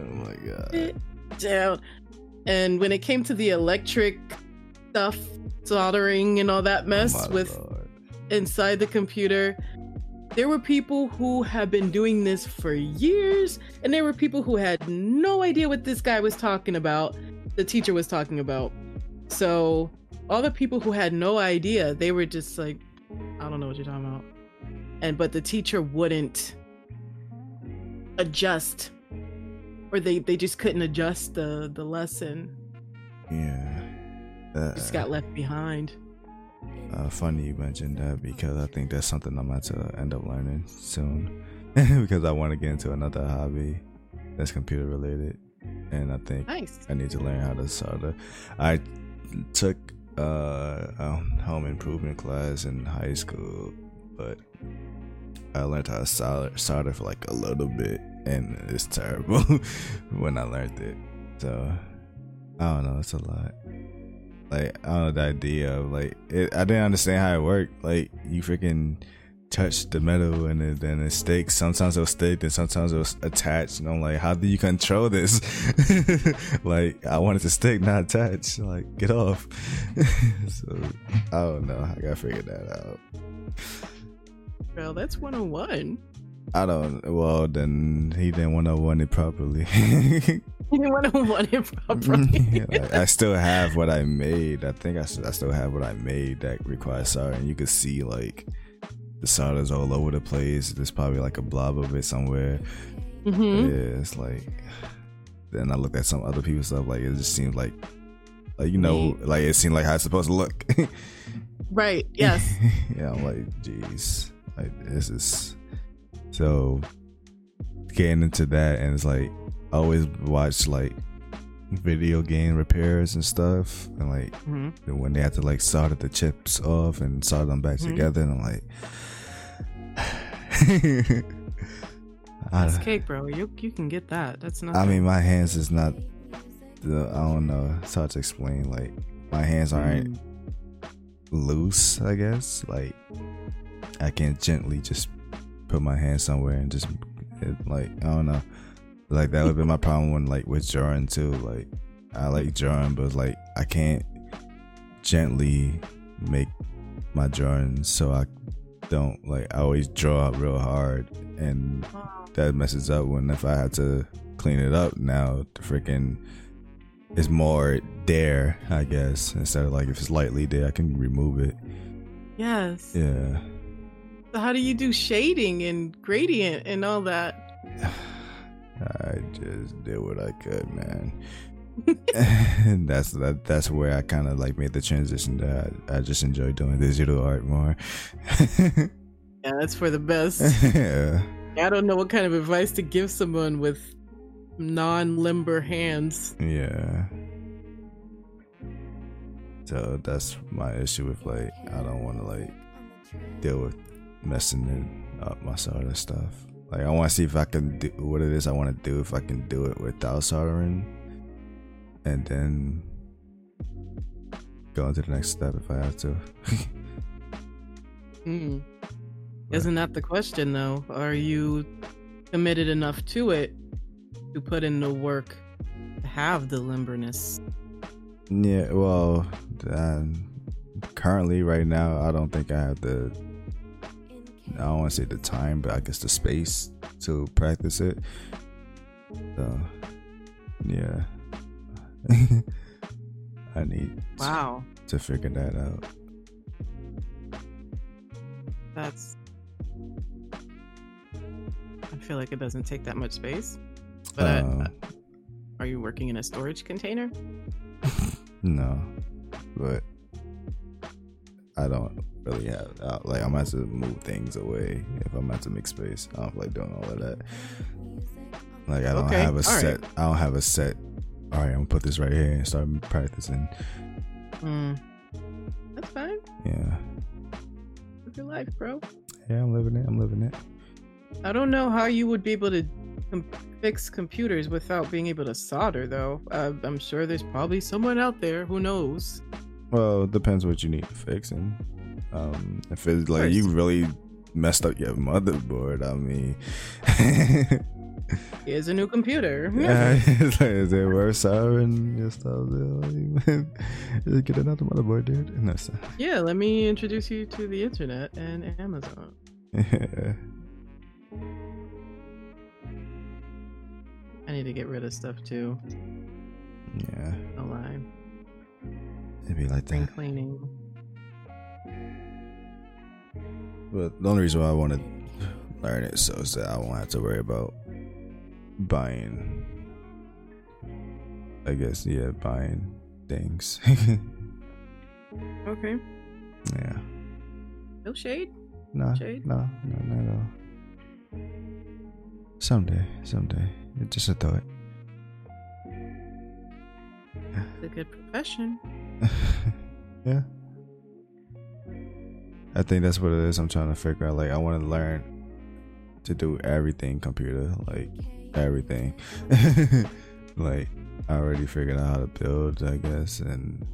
Oh my god. Sit down. And when it came to the electric stuff, soldering and all that oh mess oh with Lord. inside the computer, there were people who had been doing this for years, and there were people who had no idea what this guy was talking about, the teacher was talking about. So all the people who had no idea, they were just like, I don't know what you're talking about. And but the teacher wouldn't adjust or they they just couldn't adjust the the lesson. Yeah. Uh, just got left behind. Uh, funny you mentioned that because I think that's something I'm about to end up learning soon because I want to get into another hobby that's computer related, and I think nice. I need to learn how to solder. I took uh, home improvement class in high school, but I learned how to solder, solder for like a little bit, and it's terrible when I learned it. So I don't know, it's a lot. Like I don't know the idea of like it, I didn't understand how it worked. Like you freaking touch the metal and it, then it sticks. Sometimes it'll stick and sometimes it'll attach. And I'm like, how do you control this? like, I want it to stick, not attach. Like, get off. so, I don't know. I gotta figure that out. Well, that's 101. I don't. Well, then he didn't want to want it properly. he didn't want to want it properly. yeah, I still have what I made. I think I, I still have what I made that requires sorry, and you could see like the solder's all over the place. There's probably like a blob of it somewhere. Mm-hmm. Yeah, it's like. Then I looked at some other people's stuff. Like it just seemed like, like you know, like it seemed like how it's supposed to look. right. Yes. yeah. I'm like, jeez, like this is so getting into that, and it's like I always watch like video game repairs and stuff, and like mm-hmm. when they have to like solder the chips off and solder them back mm-hmm. together, and I'm like, That's cake, bro. You you can get that. That's not. I mean, my hands is not. The, I don't know. It's hard to explain. Like my hands aren't mm. loose. I guess. Like I can gently just put my hand somewhere and just it, like I don't know. Like that would be my problem when like with drawing too. Like I like drawing, but like I can't gently make my drawings so I don't like I always draw up real hard and that messes up when if I had to clean it up now, the freaking is more there, I guess. Instead of like if it's lightly there, I can remove it. Yes. Yeah. So how do you do shading and gradient and all that? I just did what I could, man. And that's that. That's where I kind of like made the transition. That I, I just enjoy doing digital art more. yeah, that's for the best. yeah. I don't know what kind of advice to give someone with non-limber hands. Yeah. So that's my issue with like I don't want to like deal with messing it up my solder stuff. Like I want to see if I can do what it is I want to do if I can do it without soldering, and then go into the next step if I have to. mm. Isn't that the question though? Are you committed enough to it to put in the work to have the limberness? Yeah, well, um, currently, right now, I don't think I have the. I don't want to say the time, but I guess the space to practice it. So, yeah, I need. Wow. To, to figure that out. That's. I feel like it doesn't take that much space. But um, uh, are you working in a storage container? no, but I don't really have uh, like I'm have to move things away if I'm about to make space. I don't like doing all of that. Like I don't okay. have a all set. Right. I don't have a set. All right, I'm gonna put this right here and start practicing. Mm. That's fine. Yeah. Live your life, bro. Yeah, I'm living it. I'm living it. I don't know how you would be able to com- fix computers without being able to solder, though. Uh, I'm sure there's probably someone out there who knows. Well, it depends what you need fixing. Um, if it's like you really messed up your motherboard, I mean. Here's a new computer. yeah, hmm. it's like, is it worth soldering your stuff? Just get another motherboard, dude. No, yeah, let me introduce you to the internet and Amazon. Yeah. I need to get rid of stuff too. Yeah. No lie. It'd be like Spring that. cleaning. But the only reason why I want to learn it so is that I won't have to worry about buying. I guess yeah, buying things. okay. Yeah. No shade. No. Shade. No. No. Not at all. Someday. Someday. Just a thought. It's a good profession. yeah. I think that's what it is. I'm trying to figure out. Like, I want to learn to do everything computer, like everything. like, I already figured out how to build, I guess, and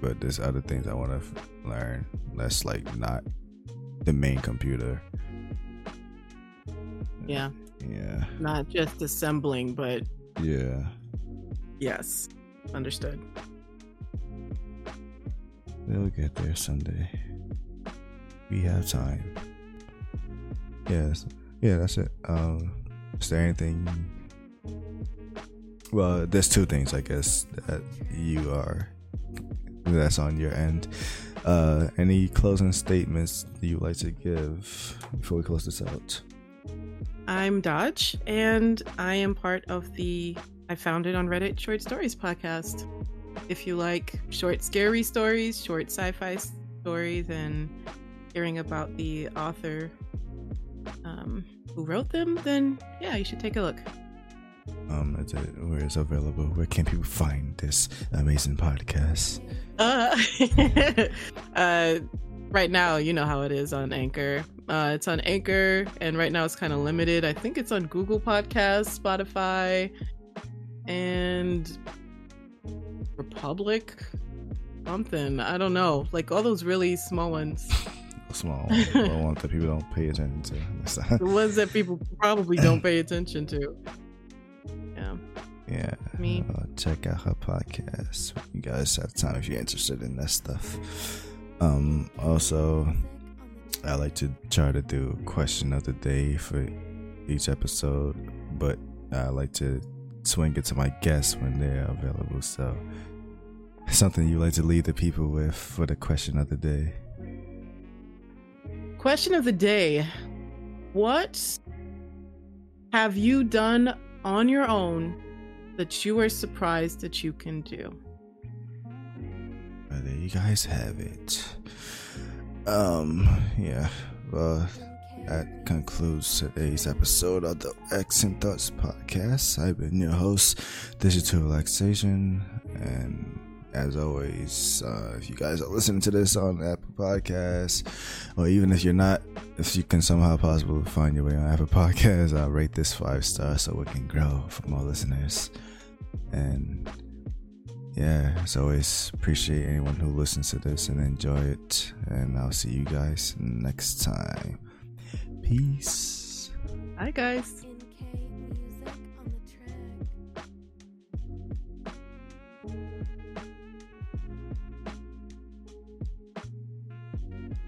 but there's other things I want to f- learn. That's like not the main computer. Yeah. Yeah. Not just assembling, but yeah. Yes. Understood. We'll get there someday. We have time. Yes. Yeah, that's it. Um is there anything well, there's two things I guess that you are that's on your end. Uh any closing statements you would like to give before we close this out? I'm Dodge, and I am part of the I founded on Reddit Short Stories podcast. If you like short, scary stories, short sci fi stories, and hearing about the author um, who wrote them, then yeah, you should take a look. Um, is it, where is available? Where can people find this amazing podcast? Uh, uh, right now, you know how it is on Anchor. Uh, it's on Anchor, and right now it's kind of limited. I think it's on Google Podcasts, Spotify, and Republic. Something I don't know, like all those really small ones. Small ones that people don't pay attention to. the ones that people probably don't pay attention to. Yeah. Yeah. Me. Uh, check out her podcast. You guys have time if you're interested in that stuff. Um. Also, I like to try to do question of the day for each episode, but I like to swing it to my guests when they're available. So, something you like to leave the people with for the question of the day. Question of the day What have you done on your own that you are surprised that you can do? There you guys have it. Um, yeah. Well, that concludes today's episode of the X and Thoughts podcast. I've been your host, Digital Relaxation, and as always, uh, if you guys are listening to this on Apple Podcasts, or even if you're not, if you can somehow possibly find your way on Apple Podcasts, I'll rate this five stars so we can grow for more listeners. And yeah, as always, appreciate anyone who listens to this and enjoy it. And I'll see you guys next time. Peace. Hi, guys.